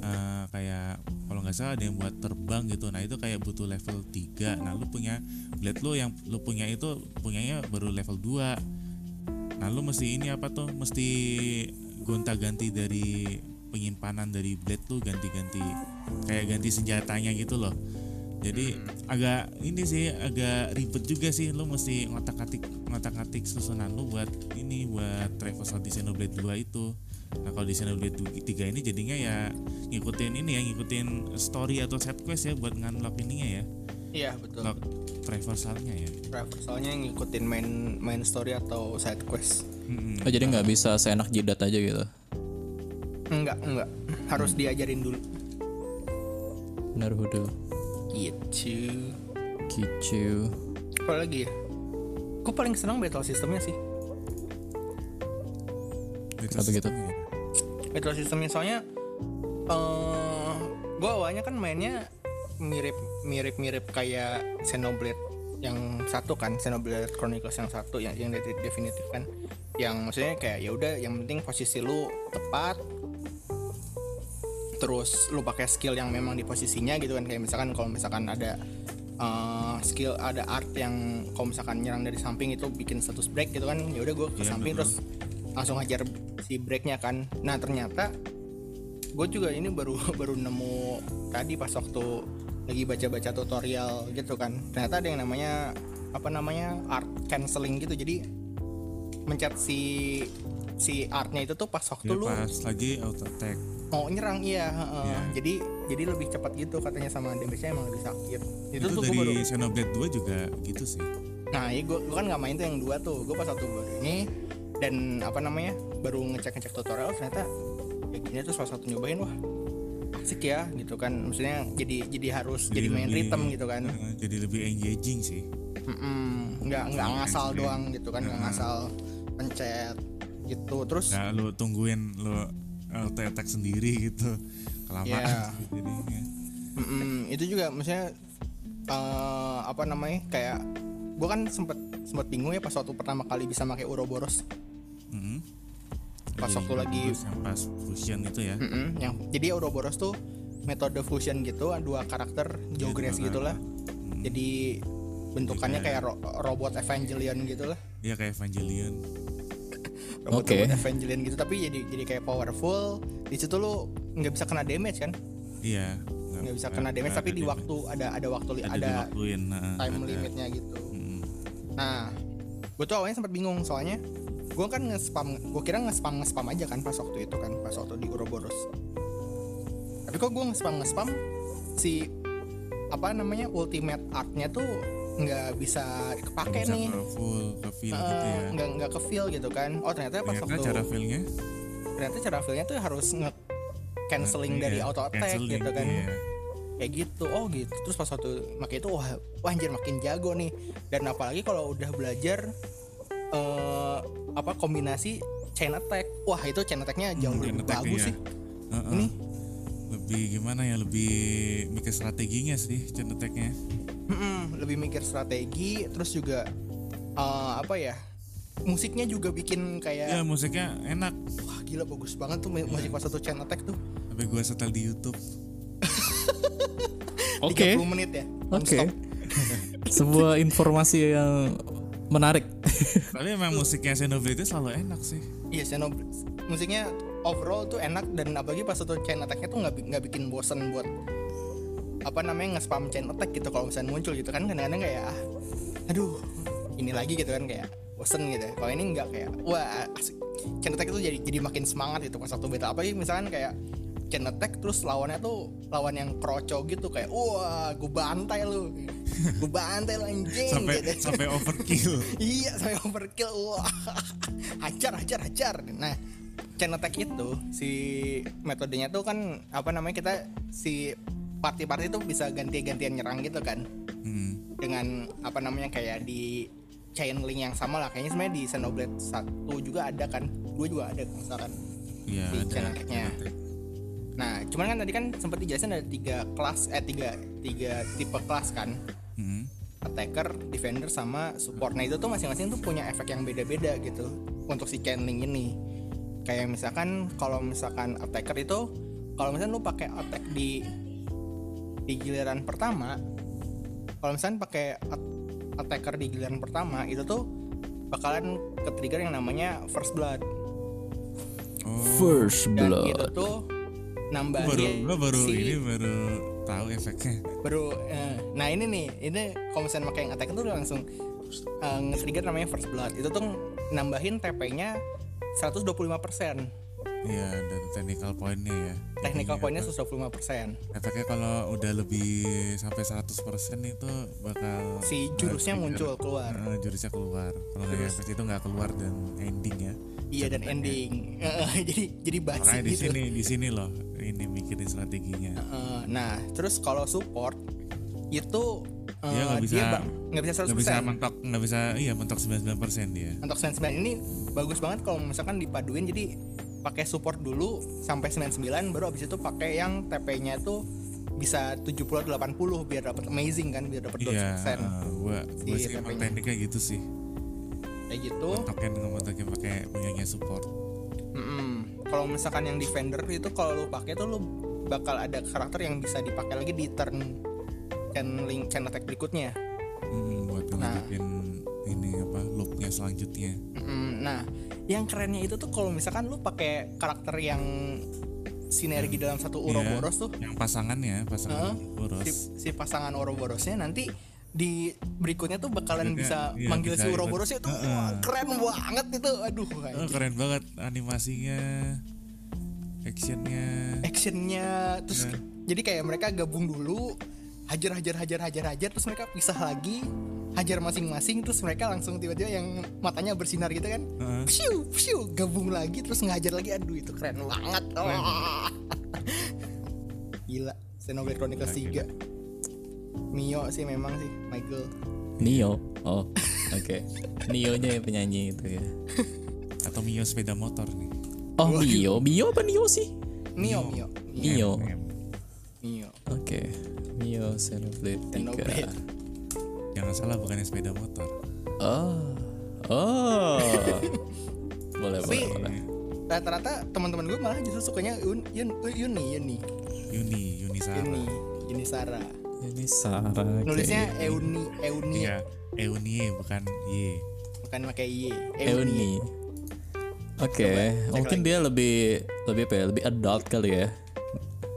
[SPEAKER 2] Eh, kayak kalau nggak salah ada yang buat terbang gitu. Nah, itu kayak butuh level 3. Nah, lu punya blade lu yang lu punya itu punyanya baru level 2. Nah, lu mesti ini apa tuh? Mesti gonta-ganti dari penyimpanan dari blade lu ganti-ganti kayak ganti senjatanya gitu loh. Jadi agak ini sih agak ribet juga sih lu mesti ngotak-atik ngotak-atik susunan lu buat ini buat traversal di Xenoblade 2 itu. Nah, kalau di Xenoblade 3 ini jadinya ya ngikutin ini ya ngikutin story atau set quest ya buat ngunlock ininya ya.
[SPEAKER 3] iya betul
[SPEAKER 2] Lock traversalnya ya.
[SPEAKER 3] traversalnya ngikutin main main story atau side quest
[SPEAKER 2] Mm-mm.
[SPEAKER 1] Oh, jadi nggak bisa seenak jidat aja gitu.
[SPEAKER 3] Enggak enggak. Harus diajarin dulu.
[SPEAKER 1] Naruhodo.
[SPEAKER 3] gitu.
[SPEAKER 1] Kicu.
[SPEAKER 3] apa lagi ya? Gue paling senang battle sistemnya sih.
[SPEAKER 1] Kenapa gitu?
[SPEAKER 3] battle sistemnya soalnya eh gue awalnya kan mainnya mirip mirip mirip kayak Xenoblade yang satu kan Xenoblade Chronicles yang satu yang yang de- definitif kan. Yang maksudnya kayak ya udah yang penting posisi lu tepat terus lu pakai skill yang memang di posisinya gitu kan kayak misalkan kalau misalkan ada eh, skill ada art yang kalau misalkan nyerang dari samping itu bikin status break gitu kan ya udah gue ke
[SPEAKER 2] Iya,
[SPEAKER 3] samping
[SPEAKER 2] betul.
[SPEAKER 3] terus langsung hajar si breaknya kan nah ternyata gue juga ini baru baru nemu tadi pas waktu lagi baca-baca tutorial gitu kan ternyata ada yang namanya apa namanya art canceling gitu jadi mencet si si artnya itu tuh pas waktu
[SPEAKER 2] Ya,
[SPEAKER 3] lu
[SPEAKER 2] pas lagi auto attack.
[SPEAKER 3] Mau nyerang iya heeh.
[SPEAKER 2] Iya.
[SPEAKER 3] jadi jadi lebih cepat gitu katanya sama damage-nya emang lebih sakit itu,
[SPEAKER 2] Itu,
[SPEAKER 3] tuh
[SPEAKER 2] dari
[SPEAKER 3] baru
[SPEAKER 2] Xenoblade 2 juga gitu sih.
[SPEAKER 3] nah iya gue kan nggak main tuh yang dua tuh gue pas waktu baru ini dan apa namanya baru ngecek ngecek tutorial ternyata ya gini tuh salah satu nyobain wah asik ya gitu kan maksudnya jadi jadi harus jadi, main
[SPEAKER 2] lebih-
[SPEAKER 3] rhythm gitu kan
[SPEAKER 2] eh, jadi lebih engaging sih.
[SPEAKER 3] Mm-mm. nggak nggak
[SPEAKER 2] Iya,
[SPEAKER 3] ngasal doang gitu kan nggak
[SPEAKER 2] Heeh.
[SPEAKER 3] ngasal pencet gitu terus
[SPEAKER 2] Nah, lu tungguin lu auto attack sendiri gitu. Kelamaan
[SPEAKER 3] Iya.
[SPEAKER 2] sih jadinya.
[SPEAKER 3] Mm-mm, itu juga maksudnya eh, apa namanya kayak gue kan sempet sempet bingung ya pas waktu pertama kali bisa pakai Uroboros
[SPEAKER 2] Mm-mm.
[SPEAKER 3] Pas
[SPEAKER 2] Jadi,
[SPEAKER 3] waktu lagi-
[SPEAKER 2] yang pas fusion itu ya.
[SPEAKER 3] Mm-mm, yang jadi Ouroboros tuh metode fusion gitu dua karakter Jogres
[SPEAKER 2] dua
[SPEAKER 3] gitulah
[SPEAKER 2] Hmm.
[SPEAKER 3] jadi bentukannya kayak ro- robot Evangelion gitu lah
[SPEAKER 2] Iya kayak Evangelion.
[SPEAKER 3] Robot,
[SPEAKER 1] Oke.
[SPEAKER 3] robot Evangelion gitu tapi jadi jadi kayak powerful di situ lu nggak bisa kena damage kan
[SPEAKER 2] Iya.
[SPEAKER 3] nggak bisa kena damage tapi di waktu ada ada waktu
[SPEAKER 2] ada,
[SPEAKER 3] ada
[SPEAKER 2] diwaktuin, nah,
[SPEAKER 3] time
[SPEAKER 2] ada.
[SPEAKER 3] limitnya gitu
[SPEAKER 2] Mm,
[SPEAKER 3] nah gue tuh awalnya sempat bingung soalnya gue kan nge-spam gue kira nge-spam nge-spam aja kan pas waktu itu kan pas waktu di Ouroboros tapi kok gue nge-spam nge-spam si apa namanya ultimate artnya tuh nggak bisa kepake
[SPEAKER 2] bisa
[SPEAKER 3] nih.
[SPEAKER 2] ke full ke feel
[SPEAKER 3] Eh,
[SPEAKER 2] gitu ya.
[SPEAKER 3] nggak nggak ke feel gitu kan. Oh ternyata pas
[SPEAKER 2] Ternyata
[SPEAKER 3] waktu
[SPEAKER 2] cara feelnya?
[SPEAKER 3] Ternyata cara feelnya tuh harus nge canceling dari
[SPEAKER 2] iya,
[SPEAKER 3] auto attack
[SPEAKER 2] canceling,
[SPEAKER 3] gitu kan.
[SPEAKER 2] iya.
[SPEAKER 3] kayak gitu. Oh gitu. Terus pas waktu makanya itu wah, wah anjir makin jago nih. Dan apalagi kalau udah belajar eh apa kombinasi chain attack. Wah itu chain attacknya jauh
[SPEAKER 2] Hmm,
[SPEAKER 3] lebih
[SPEAKER 2] attack,
[SPEAKER 3] bagus
[SPEAKER 2] iya.
[SPEAKER 3] sih.
[SPEAKER 2] Heeh.
[SPEAKER 3] ini?
[SPEAKER 2] Lebih gimana ya? Lebih mikir strateginya sih chain attack-nya.
[SPEAKER 3] mm-mm, lebih mikir strategi terus juga eh, apa ya musiknya juga bikin kayak
[SPEAKER 2] Ya musiknya enak.
[SPEAKER 3] wah gila bagus banget tuh mu- musik pas satu chain attack tuh
[SPEAKER 2] Sampai gua setel di YouTube.
[SPEAKER 1] Oke.
[SPEAKER 3] 30 menit ya
[SPEAKER 1] Oke.
[SPEAKER 3] non-stop.
[SPEAKER 1] Sebuah informasi yang menarik.
[SPEAKER 2] Tapi emang musiknya Xenoblade itu selalu enak sih.
[SPEAKER 3] Iya, Xenoblade musiknya overall tuh enak dan apalagi pas satu chain attacknya tuh nggak nggak bikin bosen buat apa namanya nge-spam chain attack gitu kalau misalnya muncul gitu kan kadang-kadang kayak ah, aduh ini lagi gitu kan kayak bosen gitu ya. Kalau ini nggak kayak wah asik. chain attack itu jadi jadi makin semangat gitu pas waktu beta apalagi misalkan kayak chain attack terus lawannya tuh lawan yang kroco gitu kayak wah gue bantai lu gue bantai lu anjing
[SPEAKER 2] Sampai
[SPEAKER 3] gitu.
[SPEAKER 2] sampai overkill.
[SPEAKER 3] Iya sampai overkill Wah Hajar hajar hajar Nah chain attack itu Si metodenya tuh kan Apa namanya kita Si party-party tuh bisa ganti-gantian nyerang gitu kan
[SPEAKER 2] Hmm.
[SPEAKER 3] Dengan apa namanya kayak di chain link yang sama lah Kayaknya sebenarnya di Xenoblade 1 juga ada kan Gue juga ada misalkan
[SPEAKER 2] Iya
[SPEAKER 3] Di
[SPEAKER 2] ada.
[SPEAKER 3] chain
[SPEAKER 2] chain attack.
[SPEAKER 3] Nah cuman kan tadi kan sempat dijelasin ada tiga kelas Eh tiga, tiga tipe kelas kan
[SPEAKER 2] Hmm.
[SPEAKER 3] attacker, defender sama support. Nah itu tuh masing-masing tuh punya efek yang beda-beda gitu untuk si channeling ini. Kayak misalkan kalau misalkan attacker itu kalau misalkan lu pakai attack di di giliran pertama, kalau misalkan pakai at- attacker di giliran pertama itu tuh bakalan ke trigger yang namanya first blood
[SPEAKER 2] Oh.
[SPEAKER 1] First
[SPEAKER 3] dan
[SPEAKER 1] blood.
[SPEAKER 3] itu tuh
[SPEAKER 2] Gua baru baru
[SPEAKER 3] si
[SPEAKER 2] ini baru tahu efeknya.
[SPEAKER 3] baru eh, nah ini nih ini kalau misalnya pakai yang attack itu lu langsung uh, nge-trigger namanya first blood itu tuh nambahin TP-nya 125%
[SPEAKER 2] Iya dan technical point-nya ya.
[SPEAKER 3] technical point-nya
[SPEAKER 2] apa,
[SPEAKER 3] 125%
[SPEAKER 2] Efeknya kalau udah lebih sampai 100% itu bakal
[SPEAKER 3] si jurusnya muncul keluar
[SPEAKER 2] Eh, jurusnya keluar. Kalau nggak efek itu nggak keluar dan ending ya.
[SPEAKER 3] iya dan ending jadi jadi basi
[SPEAKER 2] Makanya di
[SPEAKER 3] gitu
[SPEAKER 2] sini di sini loh ini mikirin strateginya.
[SPEAKER 3] Eh, nah terus kalau support itu eh,
[SPEAKER 2] Dia nggak bisa-
[SPEAKER 3] nggak bisa 100%
[SPEAKER 2] Nggak bisa mentok nggak bisa iya mentok 99% dia.
[SPEAKER 3] untuk 99 ini bagus banget kalau misalkan dipaduin jadi pakai support dulu sampai 99 baru abis itu pakai yang TP-nya tuh bisa 70 atau 80 biar dapat amazing kan biar dapat 200%
[SPEAKER 2] Iya, uh, gua gua
[SPEAKER 3] Si
[SPEAKER 2] sih emang tekniknya gitu sih.
[SPEAKER 3] kayak gitu
[SPEAKER 2] Mentokin mentokin pakai punyanya support.
[SPEAKER 3] Mm-mm. kalau misalkan yang defender itu kalau lu pakai tuh lu bakal ada karakter yang bisa dipakai lagi di turn channeling chain attack berikutnya
[SPEAKER 2] Hmm, buat
[SPEAKER 3] Nah.
[SPEAKER 2] ini apa loopnya selanjutnya.
[SPEAKER 3] Mm, nah yang kerennya itu tuh kalau misalkan lu pakai karakter yang sinergi dalam satu Ouroboros tuh
[SPEAKER 2] Yang pasangannya pasangan
[SPEAKER 3] Heeh.
[SPEAKER 2] boros.
[SPEAKER 3] si, si pasangan Ouroborosnya nanti di berikutnya tuh bakalan bisa
[SPEAKER 2] Berikutnya, iya,
[SPEAKER 3] manggil
[SPEAKER 2] bisa
[SPEAKER 3] si tuh
[SPEAKER 2] Heeh.
[SPEAKER 3] wah, keren banget itu aduh anjing.
[SPEAKER 2] keren banget animasinya, actionnya.
[SPEAKER 3] actionnya terus
[SPEAKER 2] Iya.
[SPEAKER 3] jadi kayak mereka gabung dulu hajar hajar hajar hajar hajar terus mereka pisah lagi hajar masing-masing terus mereka langsung tiba-tiba yang matanya bersinar gitu kan
[SPEAKER 2] Heeh.
[SPEAKER 3] Psiu, psiu, gabung lagi terus ngajar lagi aduh itu keren banget Wah. gila Xenoblade Chronicles 3 Mio sih memang sih Michael
[SPEAKER 1] Nio. Oh, oke. Nio-nya yang penyanyi itu ya.
[SPEAKER 2] Atau Mio sepeda motor nih.
[SPEAKER 1] Oh, Mio. Mio apa Nio sih?
[SPEAKER 3] Mio Mio
[SPEAKER 1] Mio.
[SPEAKER 2] M.
[SPEAKER 3] Mio
[SPEAKER 1] Oke. Mio Xenoblade 3.
[SPEAKER 3] Xenoblade.
[SPEAKER 2] Jangan salah bukannya sepeda motor.
[SPEAKER 1] Oh. Oh. boleh,
[SPEAKER 3] Tapi-
[SPEAKER 1] boleh, boleh.
[SPEAKER 3] rata-rata teman-teman gue malah justru sukanya Yun, Yun, Yuni Yuni
[SPEAKER 2] Yuni, Yuni Sara.
[SPEAKER 3] Yuni Yuni Sara
[SPEAKER 1] Ini Sarah.
[SPEAKER 3] nulisnya Euni Euni
[SPEAKER 2] Iya, Eunie bukan Y.
[SPEAKER 3] bukan pakai Y
[SPEAKER 1] Euni. Oke,
[SPEAKER 3] cek
[SPEAKER 1] mungkin dia lebih lebih apa ya? Lebih adult kali ya.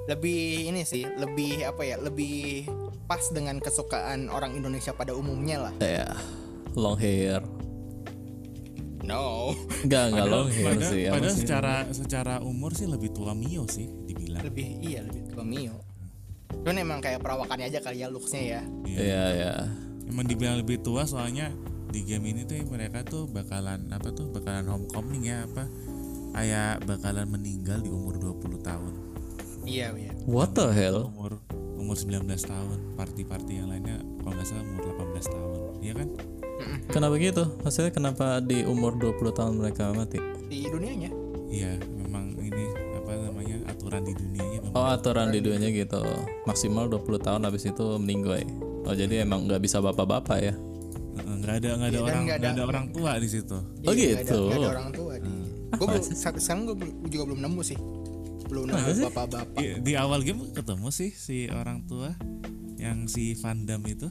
[SPEAKER 3] Lebih ini sih lebih apa ya lebih pas dengan kesukaan orang Indonesia pada umumnya lah
[SPEAKER 1] Ya, long hair.
[SPEAKER 3] no
[SPEAKER 1] Enggak, enggak long hair
[SPEAKER 2] padahal,
[SPEAKER 1] sih. apa
[SPEAKER 2] padahal
[SPEAKER 1] sih?
[SPEAKER 2] secara secara umur sih lebih tua Mio sih dibilang.
[SPEAKER 3] lebih iya lebih tua Mio cuman emang kayak perawakannya aja kali ya looksnya ya
[SPEAKER 1] Iya, iya.
[SPEAKER 2] Emang dibilang lebih tua soalnya di game ini tuh mereka tuh bakalan apa tuh bakalan homecoming ya apa kayak bakalan meninggal di umur 20 tahun.
[SPEAKER 3] Iya iya
[SPEAKER 1] What the hell?
[SPEAKER 2] Umur umur 19 tahun. Party-party yang lainnya kalau nggak salah umur 18 tahun. Iya kan?
[SPEAKER 1] Kenapa gitu? Maksudnya kenapa di umur 20 tahun mereka mati?
[SPEAKER 3] di dunianya
[SPEAKER 2] Iya, memang ini apa namanya aturan di dunianya memang
[SPEAKER 1] Oh aturan di dunia gitu Maksimal 20 tahun habis itu meninggal Oh jadi emang nggak bisa bapak-bapak ya
[SPEAKER 2] Heeh, nggak ada nggak ada
[SPEAKER 3] dan
[SPEAKER 2] orang
[SPEAKER 3] nggak ada-
[SPEAKER 2] ada orang tua di situ.
[SPEAKER 1] Oh,
[SPEAKER 3] Iya, nggak
[SPEAKER 1] gitu.
[SPEAKER 3] ada, nggak ada orang tua di gue belum sa- sekarang gue juga belum nemu sih belum nemu bapak-bapak
[SPEAKER 2] Di, di awal game ketemu sih si orang tua yang si Van Damme itu.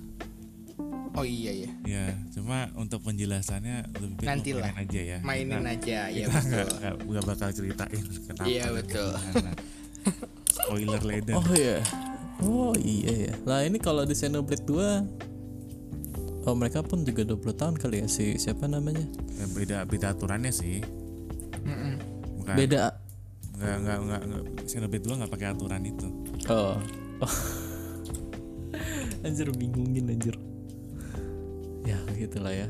[SPEAKER 3] oh iya iya
[SPEAKER 2] Ya, cuma untuk penjelasannya lebih baik
[SPEAKER 3] Nanti lah.
[SPEAKER 2] mainin aja ya.
[SPEAKER 3] mainin
[SPEAKER 2] Kita-
[SPEAKER 3] aja ya
[SPEAKER 2] kita nggak
[SPEAKER 3] betul
[SPEAKER 2] nggak nggak bakal ceritain kenapa.
[SPEAKER 3] Iya, betul.
[SPEAKER 2] Spoiler later.
[SPEAKER 1] Oh iya Oh iya ya Lah ini kalau di Xenoblade 2 Oh mereka pun juga 20 tahun kali ya si siapa namanya
[SPEAKER 2] Ya, beda beda aturannya sih.
[SPEAKER 3] Mm-mm.
[SPEAKER 2] Bukan
[SPEAKER 1] Beda
[SPEAKER 2] nggak nggak nggak nggak. Xenoblade 2 nggak pakai aturan itu.
[SPEAKER 1] Oh, oh. Anjir bingungin anjir. Ya begitulah ya.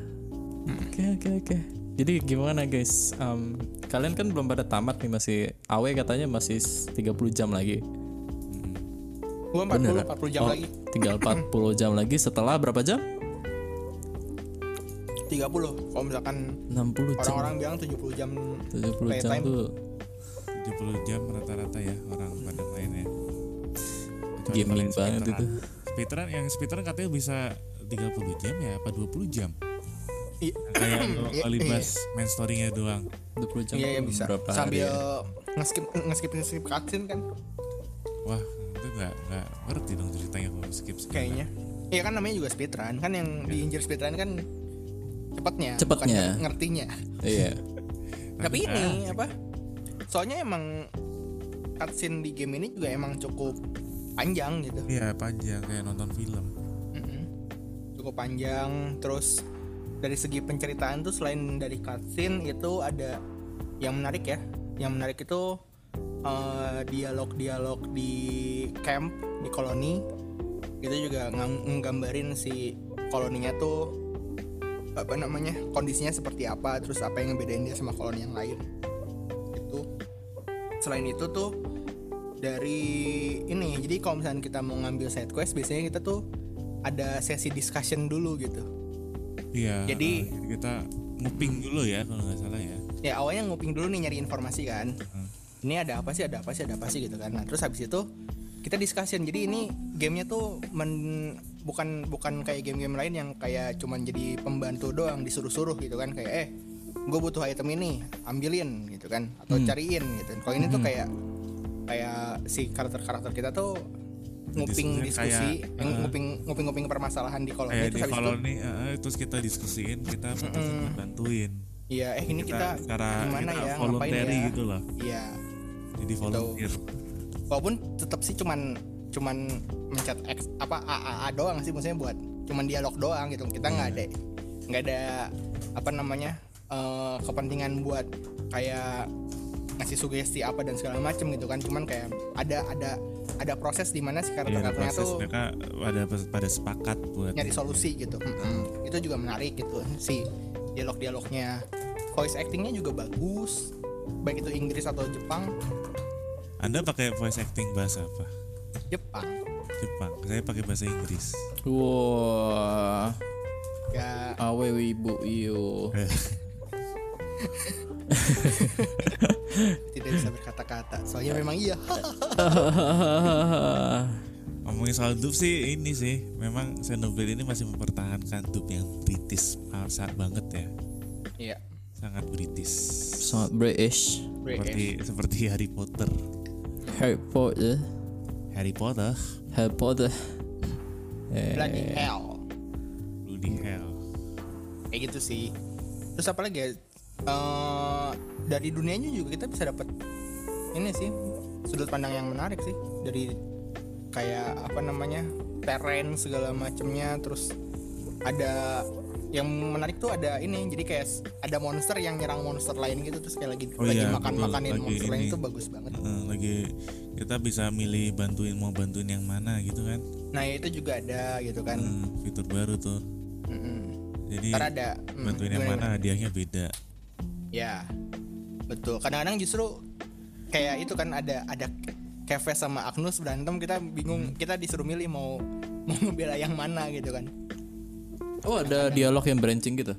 [SPEAKER 1] Oke oke oke. Jadi gimana guys? Em, Kalian kan belum pada tamat nih Masih AW katanya masih 30 jam lagi.
[SPEAKER 3] Gue 40 40 jam
[SPEAKER 1] Oh,
[SPEAKER 3] lagi.
[SPEAKER 1] Tinggal 40 jam lagi. Setelah berapa jam?
[SPEAKER 3] 30 kalau misalkan
[SPEAKER 1] 60 jam.
[SPEAKER 3] orang-orang bilang 70 jam
[SPEAKER 1] 70 jam
[SPEAKER 3] playtime.
[SPEAKER 1] tuh
[SPEAKER 2] 70 jam rata-rata ya orang pada main ya. Kecuali
[SPEAKER 1] Gaming banget
[SPEAKER 2] speedrun.
[SPEAKER 1] itu.
[SPEAKER 2] Speedrun yang speedrun katanya bisa 30 jam ya apa 20 jam?
[SPEAKER 3] Iya.
[SPEAKER 2] Kayak
[SPEAKER 3] Iya,
[SPEAKER 2] Alibas main story-nya doang.
[SPEAKER 1] 20 jam
[SPEAKER 3] iya iya bisa sambil
[SPEAKER 1] ya?
[SPEAKER 3] ngeskip ngeskip ngeskip cutscene kan
[SPEAKER 2] Wah, itu nggak nggak ngerti dong ceritanya kalau skip skip.
[SPEAKER 3] kayaknya iya kan namanya juga speedrun kan yang diinjir speedrun kan cepatnya
[SPEAKER 1] Cepatnya.
[SPEAKER 3] ngertinya
[SPEAKER 1] Iya
[SPEAKER 3] tapi ini apa soalnya emang cutscene di game ini juga emang cukup panjang gitu.
[SPEAKER 2] Iya panjang kayak nonton film.
[SPEAKER 3] Cukup panjang terus dari segi penceritaan tuh selain dari cutscene itu ada yang menarik ya. Yang menarik itu eh, dialog-dialog di camp di koloni. Itu juga nggambarin si koloninya tuh apa namanya kondisinya seperti apa terus apa yang ngebedain dia sama koloni yang lain selain itu tuh dari ini jadi kalau misalnya kita mau ngambil side quest biasanya kita tuh ada sesi discussion dulu gitu
[SPEAKER 2] Iya.
[SPEAKER 3] Jadi-
[SPEAKER 2] eh, kita nguping dulu ya kalau nggak salah ya.
[SPEAKER 3] ya awalnya nguping dulu nih nyari informasi kan
[SPEAKER 2] Hmm.
[SPEAKER 3] ini ada apa sih ada apa sih ada apa sih gitu kan nah terus habis itu kita discussion jadi ini gamenya tuh men bukan bukan kayak game-game lain yang kayak cuman jadi pembantu doang disuruh-suruh gitu kan kayak eh gue butuh item ini ambilin gitu kan atau cariin gitu. Kalau ini tuh kayak kayak si karakter-karakter kita tuh nguping
[SPEAKER 2] Diskusi kayak,
[SPEAKER 3] yang
[SPEAKER 2] eh,
[SPEAKER 3] nguping nguping nguping permasalahan di koloni terus
[SPEAKER 2] di
[SPEAKER 3] habis itu
[SPEAKER 2] koloni eh, terus kita diskusiin, kita kita bantuin.
[SPEAKER 3] iya eh ini kita,
[SPEAKER 2] secara
[SPEAKER 3] gimana
[SPEAKER 2] kita
[SPEAKER 3] ya
[SPEAKER 2] voluntary
[SPEAKER 3] ya?
[SPEAKER 2] gitu loh.
[SPEAKER 3] iya.
[SPEAKER 2] Jadi volunteer.
[SPEAKER 3] walaupun tetap sih cuman cuman mencet X apa AAA doang sih maksudnya buat cuman dialog doang gitu. Kita nggak ada nggak ada apa namanya eh, kepentingan buat kayak ngasih sugesti apa dan segala macem gitu kan. Cuman kayak ada ada ada proses di mana si
[SPEAKER 2] Iya, ada
[SPEAKER 3] karakter-karakternya
[SPEAKER 2] proses.
[SPEAKER 3] tuh
[SPEAKER 2] mereka ada pada sepakat buat
[SPEAKER 3] nyari solusi gitu. Mm-mm. itu juga menarik gitu. Si dialog-dialognya voice actingnya juga bagus. Baik itu Inggris atau Jepang.
[SPEAKER 2] Anda pakai voice acting bahasa apa?
[SPEAKER 3] Jepang.
[SPEAKER 2] Jepang. Saya pakai bahasa Inggris.
[SPEAKER 1] Wah.
[SPEAKER 3] Ya
[SPEAKER 1] Awe wibu iyo
[SPEAKER 3] tidak bisa berkata-kata. Soalnya memang iya.
[SPEAKER 2] Ngomongin soal dub sih ini sih, memang Xenoblade ini masih mempertahankan dub yang British sangat banget ya,
[SPEAKER 3] iya.
[SPEAKER 2] Sangat British.
[SPEAKER 1] Sangat British.
[SPEAKER 2] Seperti seperti Harry Potter.
[SPEAKER 1] Harry Potter.
[SPEAKER 2] Harry Potter.
[SPEAKER 1] Harry Potter. Eh,
[SPEAKER 3] bloody hell.
[SPEAKER 2] Bloody hell.
[SPEAKER 3] kayak gitu sih. Terus apa lagi ya Eh, dari dunianya juga kita bisa dapat ini sih sudut pandang yang menarik sih dari kayak apa namanya terrain segala macemnya terus ada yang menarik tuh ada ini jadi kayak ada monster yang nyerang monster lain gitu terus kayak lagi
[SPEAKER 2] Oh
[SPEAKER 3] lagi
[SPEAKER 2] iya,
[SPEAKER 3] makan makanin
[SPEAKER 2] betul. Lagi
[SPEAKER 3] monster lain itu bagus banget
[SPEAKER 2] Heeh, lagi kita bisa milih bantuin mau bantuin yang mana gitu kan.
[SPEAKER 3] nah itu juga ada gitu kan
[SPEAKER 2] Hmm, fitur baru tuh.
[SPEAKER 3] Mm-mm.
[SPEAKER 2] Jadi
[SPEAKER 3] ntar ada mm,
[SPEAKER 2] bantuin yang mana hadiahnya beda.
[SPEAKER 3] Ya, betul. Kadang-kadang justru kayak itu kan ada ada Keves sama Agnus berantem kita bingung kita disuruh milih mau mau ngebela yang mana gitu kan.
[SPEAKER 1] Oh ada dialog yang branching gitu.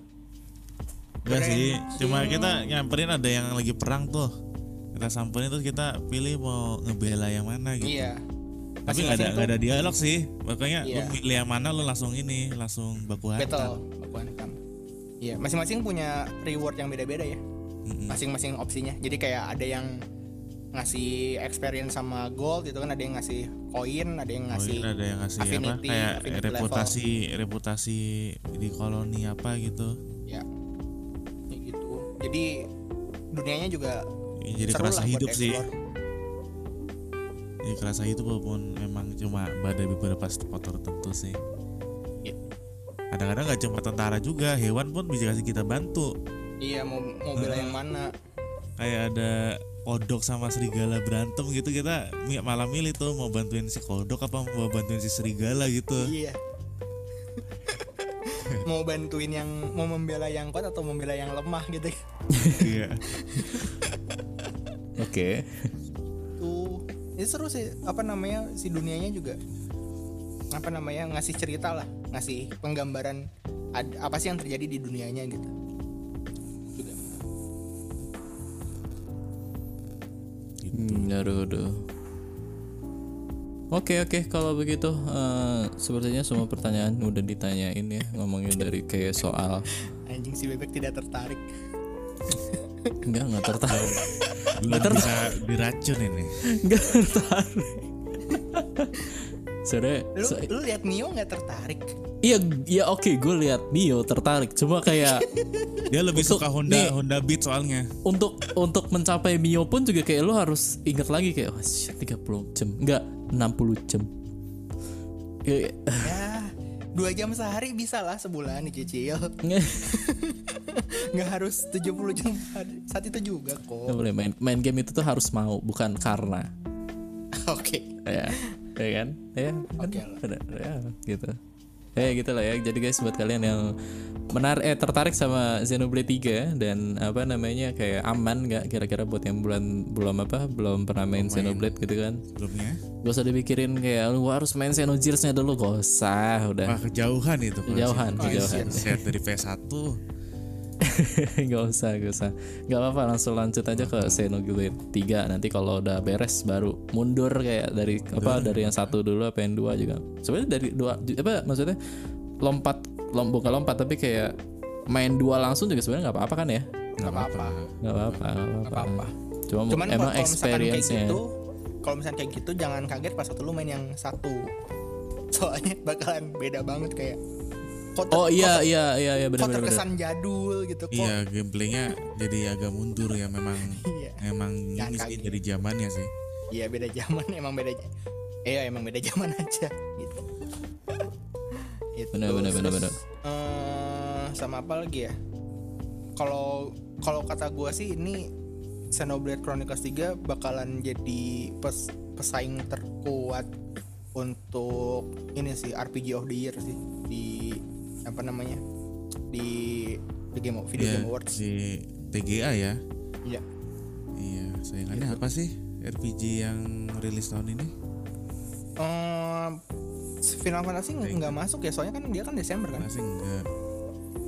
[SPEAKER 2] Enggak sih, cuma kita nyamperin ada yang lagi perang tuh. Kita samperin terus kita pilih mau ngebela yang mana gitu.
[SPEAKER 3] Iya.
[SPEAKER 2] Tapi nggak ada nggak ada dialog sih. Makanya
[SPEAKER 3] Iya.
[SPEAKER 2] lu milih yang mana lu langsung ini, langsung baku hantam.
[SPEAKER 3] baku hantam. Iya, masing-masing punya reward yang beda-beda ya. Masing-masing opsinya. Jadi kayak ada yang ngasih experience sama gold gitu kan, ada yang ngasih koin, ada yang ngasih
[SPEAKER 2] ini ada yang ngasih apa
[SPEAKER 3] affinity,
[SPEAKER 2] kayak
[SPEAKER 3] affinity level.
[SPEAKER 2] reputasi reputasi di koloni apa gitu.
[SPEAKER 3] ya. Kayak gitu. Jadi dunianya juga
[SPEAKER 2] Ya, Jadi
[SPEAKER 3] seru
[SPEAKER 2] kerasa
[SPEAKER 3] lah buat
[SPEAKER 2] hidup sih. Jadi kerasa hidup walaupun memang cuma pada beberapa spot tertentu sih. Kadang-kadang nggak cuma tentara juga, hewan pun bisa kasih kita bantu.
[SPEAKER 3] Iya mau mau bela yang mana?
[SPEAKER 2] Kayak ada kodok sama serigala berantem gitu kita malah milih tuh mau bantuin si kodok apa mau bantuin si serigala gitu.
[SPEAKER 3] Iya. mau bantuin yang mau membela yang kuat atau membela yang lemah gitu.
[SPEAKER 2] Iya.
[SPEAKER 1] Oke.
[SPEAKER 3] Tuh, itu seru sih. Apa namanya si dunianya juga apa namanya ngasih cerita lah, ngasih penggambaran ad- apa sih yang terjadi di dunianya gitu. Juga.
[SPEAKER 2] gitu.
[SPEAKER 1] Hmm, aduh, aduh. Oke oke kalau begitu eh, sepertinya semua pertanyaan udah ditanyain ya ngomongin dari kayak soal
[SPEAKER 3] Anjing si bebek tidak tertarik.
[SPEAKER 1] enggak enggak tertarik
[SPEAKER 2] Belum bisa diracun ini.
[SPEAKER 1] enggak tertarik Sebenernya
[SPEAKER 3] Lu
[SPEAKER 1] se-
[SPEAKER 3] lu lihat Neo nggak tertarik?
[SPEAKER 1] iya iya oke gue lihat Nio tertarik cuma kayak
[SPEAKER 2] Dia lebih
[SPEAKER 1] Untuk-
[SPEAKER 2] suka Honda
[SPEAKER 1] nih.
[SPEAKER 2] Honda Beat soalnya.
[SPEAKER 1] untuk untuk mencapai Mio pun juga kayak lo harus ingat lagi kayak oh, shit, 30 jam enggak 60 jam Kayak-
[SPEAKER 3] Ya, dua jam sehari bisa lah sebulan dicicil. Nggak harus 70 jam saat itu juga
[SPEAKER 1] nggak
[SPEAKER 3] kok.
[SPEAKER 1] boleh main main game itu tuh harus mau bukan karena
[SPEAKER 3] Oke.
[SPEAKER 1] ya ya kan ya kan
[SPEAKER 3] Oke lah.
[SPEAKER 1] ada ya gitu ya gitu lah ya jadi guys buat kalian yang menar eh tertarik sama Xenoblade 3 dan apa namanya kayak aman nggak kira-kira buat yang bulan belum apa belum pernah main Xenoblade gitu kan
[SPEAKER 2] Sebelumnya.
[SPEAKER 1] gak usah dipikirin kayak lu harus main Xenogears-nya dulu gak usah udah
[SPEAKER 2] Wah kejauhan itu.
[SPEAKER 1] Kejauhan,
[SPEAKER 2] sih.
[SPEAKER 1] kejauhan.
[SPEAKER 2] Set dari PS1.
[SPEAKER 1] nggak usah gak usah. Nggak apa-apa langsung lanjut aja ke Xenoblade 3 nanti kalau udah beres baru mundur kayak dari apa dari yang satu dulu apa yang dua juga. Sebenarnya dari dua apa maksudnya lompat lom, bukan lompat tapi kayak main dua langsung juga sebenarnya nggak apa-apa kan ya?
[SPEAKER 3] Nggak apa-apa.
[SPEAKER 1] nggak apa-apa nggak
[SPEAKER 3] Nggak
[SPEAKER 1] apa-apa. Cuma
[SPEAKER 3] Cuman
[SPEAKER 1] emang
[SPEAKER 3] kalau misalkan kayak
[SPEAKER 1] experience-nya.
[SPEAKER 3] gitu, kalau misalnya kayak gitu jangan kaget pas waktu lu main yang satu. Soalnya bakalan beda banget kayak kok ter-
[SPEAKER 1] oh iya
[SPEAKER 3] kok,
[SPEAKER 1] iya iya iya
[SPEAKER 3] kok
[SPEAKER 1] benar benar
[SPEAKER 3] terkesan jadul gitu kok.
[SPEAKER 2] Iya, gameplaynya jadi agak mundur ya memang.
[SPEAKER 3] Iya.
[SPEAKER 2] Emang
[SPEAKER 3] Jangan
[SPEAKER 2] ini sih dari zamannya sih.
[SPEAKER 3] Iya beda zaman emang beda. Iya emang beda zaman aja gitu. Itu.
[SPEAKER 1] Benar, benar, benar, benar.
[SPEAKER 3] eh, sama apa lagi ya? Kalau kalau kata gua sih ini Xenoblade Chronicles 3 bakalan jadi pes- pesaing terkuat untuk ini sih RPG of the Year sih di apa namanya di di game video
[SPEAKER 2] Iya,
[SPEAKER 3] game awards.
[SPEAKER 2] di TGA ya.
[SPEAKER 3] Iya.
[SPEAKER 2] Iya, sayangannya apa sih RPG yang rilis tahun ini?
[SPEAKER 3] Eh, Final Fantasy nggak masuk ya soalnya kan dia kan Desember kan.
[SPEAKER 2] Masih enggak.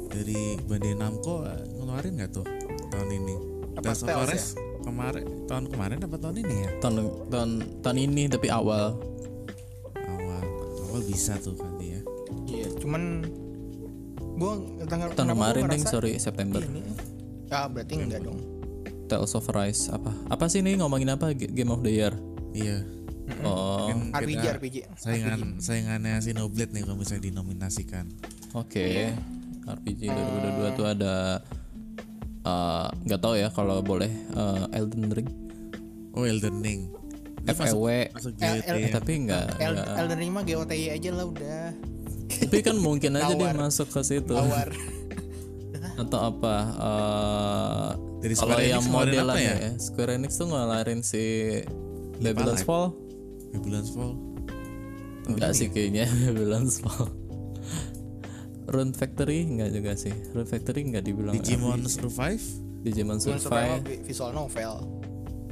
[SPEAKER 2] Dari Bandai Namco eh, ngeluarin nggak tuh tahun ini?
[SPEAKER 3] Apa,
[SPEAKER 2] Tales of Ares kemarin tahun kemarin apa tahun ini ya?
[SPEAKER 1] tahun tahun tahun ini tapi awal
[SPEAKER 2] Awal awal bisa tuh kali ya.
[SPEAKER 3] Iya, cuman gua tanggal
[SPEAKER 1] tahun kemarin ding?
[SPEAKER 3] ngerasa
[SPEAKER 1] sorry September.
[SPEAKER 3] ini ah berarti enggak dong.
[SPEAKER 1] Tales of Rise apa? Apa sih nih ngomongin apa? Game of the Year?
[SPEAKER 2] Iya.
[SPEAKER 1] Oh,
[SPEAKER 2] Mungkin
[SPEAKER 3] RPG
[SPEAKER 2] kita
[SPEAKER 3] RPG
[SPEAKER 2] saingan saingannya Xenoblade nih kalau misalnya dinominasikan.
[SPEAKER 1] oke. RPG 2022 tuh ada eh, nggak tahu ya kalau boleh eh, Elden Ring,
[SPEAKER 2] Oh Elden Ring.
[SPEAKER 1] FEW,
[SPEAKER 2] GOT
[SPEAKER 3] El-
[SPEAKER 2] ya.
[SPEAKER 1] tapi nggak
[SPEAKER 3] El
[SPEAKER 1] nggak-
[SPEAKER 3] Elden Ring mah GOTY aja lah udah
[SPEAKER 1] tapi kan mungkin aja dia masuk ke situ
[SPEAKER 3] tawar
[SPEAKER 1] atau apa eh,
[SPEAKER 2] Dari
[SPEAKER 1] kalau
[SPEAKER 2] Square
[SPEAKER 1] yang
[SPEAKER 2] Enix ngeluarin
[SPEAKER 1] modelan
[SPEAKER 2] apa
[SPEAKER 1] ya?
[SPEAKER 2] ya?
[SPEAKER 1] Square Enix tuh ngelarin si Babylon's. Fall
[SPEAKER 2] Babylon's Fall.
[SPEAKER 1] enggak sih kayaknya Babylon's Fall Rune Factory enggak juga sih Rune Factory enggak dibilang
[SPEAKER 2] Digimon
[SPEAKER 1] RPG.
[SPEAKER 2] Survive
[SPEAKER 1] Digimon Survive
[SPEAKER 3] survival visual novel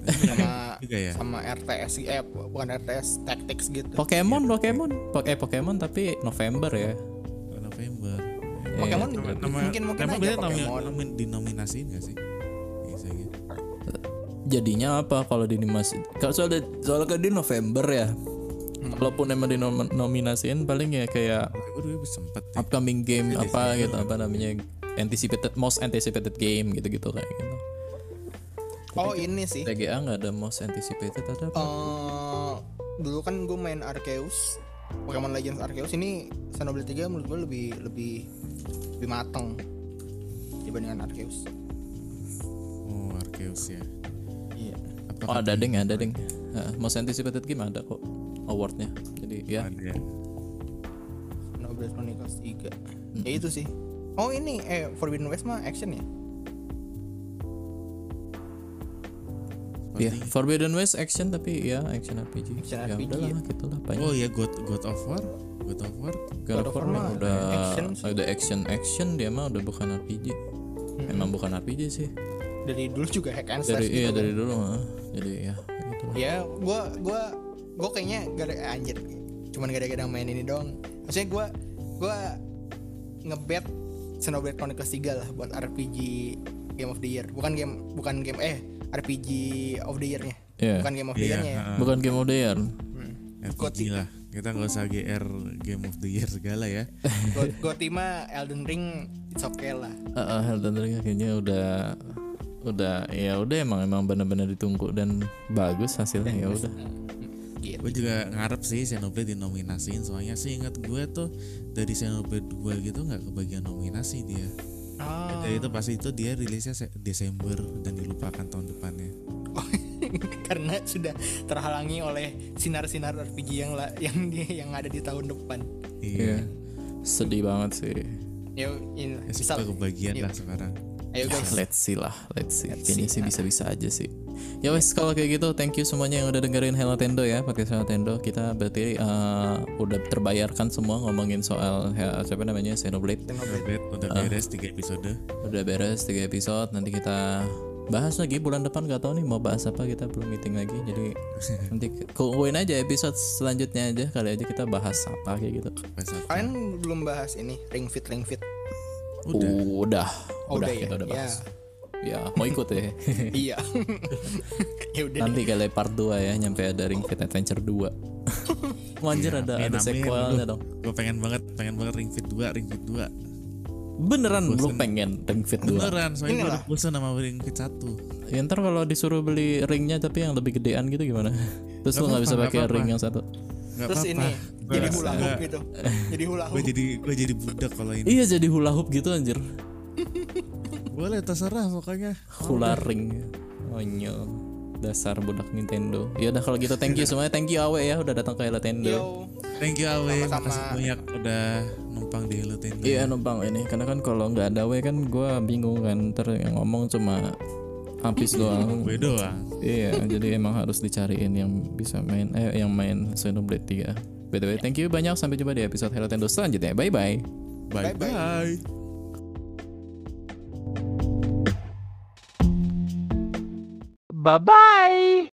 [SPEAKER 3] sama
[SPEAKER 2] juga ya.
[SPEAKER 3] sama RTS eh bukan RTS tactics gitu
[SPEAKER 1] Pokemon Pokemon Pok- eh Pokemon tapi November ya
[SPEAKER 2] November.
[SPEAKER 3] Pokemon
[SPEAKER 2] Nama,
[SPEAKER 3] mungkin
[SPEAKER 2] nama,
[SPEAKER 3] mungkin
[SPEAKER 2] nama
[SPEAKER 3] aja Pokemon
[SPEAKER 2] nomi, dinominasiin gak sih? Bisa gitu.
[SPEAKER 1] jadinya apa kalau dinimasi kalau soalnya soalnya kan di November ya walaupun emang dinominasiin paling ya kayak
[SPEAKER 2] sempet ya.
[SPEAKER 1] upcoming game apa gitu apa namanya anticipated most anticipated game gitu-gitu kayak gitu
[SPEAKER 3] oh ini sih
[SPEAKER 1] TGA nggak ada most anticipated ada apa?
[SPEAKER 3] eh dulu kan gue main Arceus Pokemon Legends Arceus ini Xenoblade 3 menurut gue lebih lebih lebih matang dibandingkan Arceus
[SPEAKER 2] Oh Arceus ya.
[SPEAKER 3] iya
[SPEAKER 2] Apa
[SPEAKER 1] Oh ada ding ada ding. Nah, most anticipated game ada kok awardnya. Jadi ya
[SPEAKER 2] ada?
[SPEAKER 3] Xenoblade Chronicles 3 ya itu sih oh ini eh Forbidden West mah action ya
[SPEAKER 1] ya Forbidden West action tapi ya action RPG.
[SPEAKER 3] Action
[SPEAKER 1] ya
[SPEAKER 3] RPG,
[SPEAKER 1] udahlah
[SPEAKER 3] ya.
[SPEAKER 1] gitulah banyak.
[SPEAKER 2] Oh ya God God of War, God of War.
[SPEAKER 1] God of War mah udah
[SPEAKER 3] action sih.
[SPEAKER 1] udah action action dia mah udah bukan RPG. Emang bukan RPG sih.
[SPEAKER 3] dari dulu juga hack and slash
[SPEAKER 1] Dari iya
[SPEAKER 3] gitu
[SPEAKER 1] dari dulu mah. Jadi ya gitu.
[SPEAKER 3] ya gua gua gua kayaknya gara eh, anjir cuman gara-gara main ini doang maksudnya gua gua ngebet Xenoblade Chronicles 3 lah buat RPG Game of the Year bukan game bukan game eh RPG of the Year-nya
[SPEAKER 1] Iya.
[SPEAKER 3] bukan Game of the
[SPEAKER 2] Iya,
[SPEAKER 3] Year-nya ya.
[SPEAKER 1] Bukan game of the year.
[SPEAKER 2] RPG lah. Kita nggak usah GR Game of the Year segala ya.
[SPEAKER 3] Gua, gua tima Elden Ring it's okay lah
[SPEAKER 1] Heeh, Elden Ring kayaknya udah udah ya udah emang emang benar-benar ditunggu dan bagus hasilnya ya udah.
[SPEAKER 3] gitu
[SPEAKER 2] Gue juga ngarep sih Xenoblade dinominasiin soalnya sih ingat gue tuh dari Xenoblade 2 gitu nggak kebagian nominasi dia.
[SPEAKER 3] Ah
[SPEAKER 2] Dari itu pasti itu dia rilisnya se- Desember dan dilupakan tahun depannya.
[SPEAKER 3] karena sudah terhalangi oleh sinar-sinar RPG yang la, yang dia yang ada di tahun depan
[SPEAKER 1] Iya.
[SPEAKER 2] Iya.
[SPEAKER 1] Sedih banget sih.
[SPEAKER 3] ya ini
[SPEAKER 2] Ya,
[SPEAKER 3] bisa
[SPEAKER 2] suka kebagian
[SPEAKER 3] Iya.
[SPEAKER 2] lah sekarang.
[SPEAKER 3] Ayo guys
[SPEAKER 1] Let's see lah, let's see.
[SPEAKER 3] Let's
[SPEAKER 1] Kayaknya
[SPEAKER 3] see.
[SPEAKER 1] sih bisa-bisa aja sih. Ya wes kalau kayak gitu, thank you semuanya yang udah dengerin Hello Tendo ya, podcast Hello Tendo. Kita berarti uh, udah terbayarkan semua ngomongin soal he- siapa namanya Xenoblade.
[SPEAKER 2] Xenoblade udah
[SPEAKER 1] Ah.
[SPEAKER 2] beres 3 episode.
[SPEAKER 1] Udah beres 3 episode, nanti kita bahas lagi bulan depan gak tahu nih mau bahas apa kita belum meeting lagi jadi nanti tungguin aja episode selanjutnya aja kali aja kita bahas apa kayak gitu
[SPEAKER 3] kalian belum bahas ini ring fit ring fit
[SPEAKER 2] Udah.
[SPEAKER 1] udah
[SPEAKER 3] Oh,
[SPEAKER 1] udah
[SPEAKER 3] udah
[SPEAKER 1] kita
[SPEAKER 3] ya?
[SPEAKER 1] udah
[SPEAKER 3] Ya.
[SPEAKER 1] bahas ya mau ikut ya
[SPEAKER 3] iya ya udah
[SPEAKER 1] Nanti kali part 2 ya nyampe ada Ring Fit Adventure 2. Wah, anjir ada ada sequelnya dong.
[SPEAKER 2] Gue pengen banget, pengen banget Ring Fit 2, Ring Fit 2.
[SPEAKER 1] Beneran lu pengen Ring Fit 2.
[SPEAKER 2] Beneran, soalnya gue udah bosan sama Ring Fit 1.
[SPEAKER 1] Ya ntar kalau disuruh beli ringnya tapi yang lebih gedean gitu gimana? Terus lu
[SPEAKER 2] Nggak
[SPEAKER 1] nggak bisa pakai ring yang satu.
[SPEAKER 2] Gak
[SPEAKER 3] terus
[SPEAKER 2] apa-apa.
[SPEAKER 3] ini jadi hula hoop gitu jadi hula
[SPEAKER 2] Gue
[SPEAKER 3] hoop
[SPEAKER 2] jadi gue jadi budak kalau ini.
[SPEAKER 1] Iya jadi hula hoop gitu anjir.
[SPEAKER 2] Boleh terserah pokoknya.
[SPEAKER 1] Hula ring. Onyol. Dasar budak Nintendo. Ya udah kalau gitu thank you semuanya. Thank you Awe ya udah datang ke Nintendo.
[SPEAKER 3] yo
[SPEAKER 2] Thank you Awe,
[SPEAKER 3] Sama-sama.
[SPEAKER 2] makasih banyak udah numpang di Hello Tendo.
[SPEAKER 1] Iya numpang ini karena kan kalau nggak ada Awe kan gua bingung kan ntar yang ngomong cuma habis doang.
[SPEAKER 2] Gue doang.
[SPEAKER 1] Iya, jadi emang harus dicariin yang bisa main eh yang main Xenoblade 3. BTW, thank you banyak sampai jumpa di episode Hello Tendo selanjutnya. Bye bye.
[SPEAKER 2] Bye
[SPEAKER 3] Bye-bye.
[SPEAKER 2] bye.
[SPEAKER 4] Bye bye.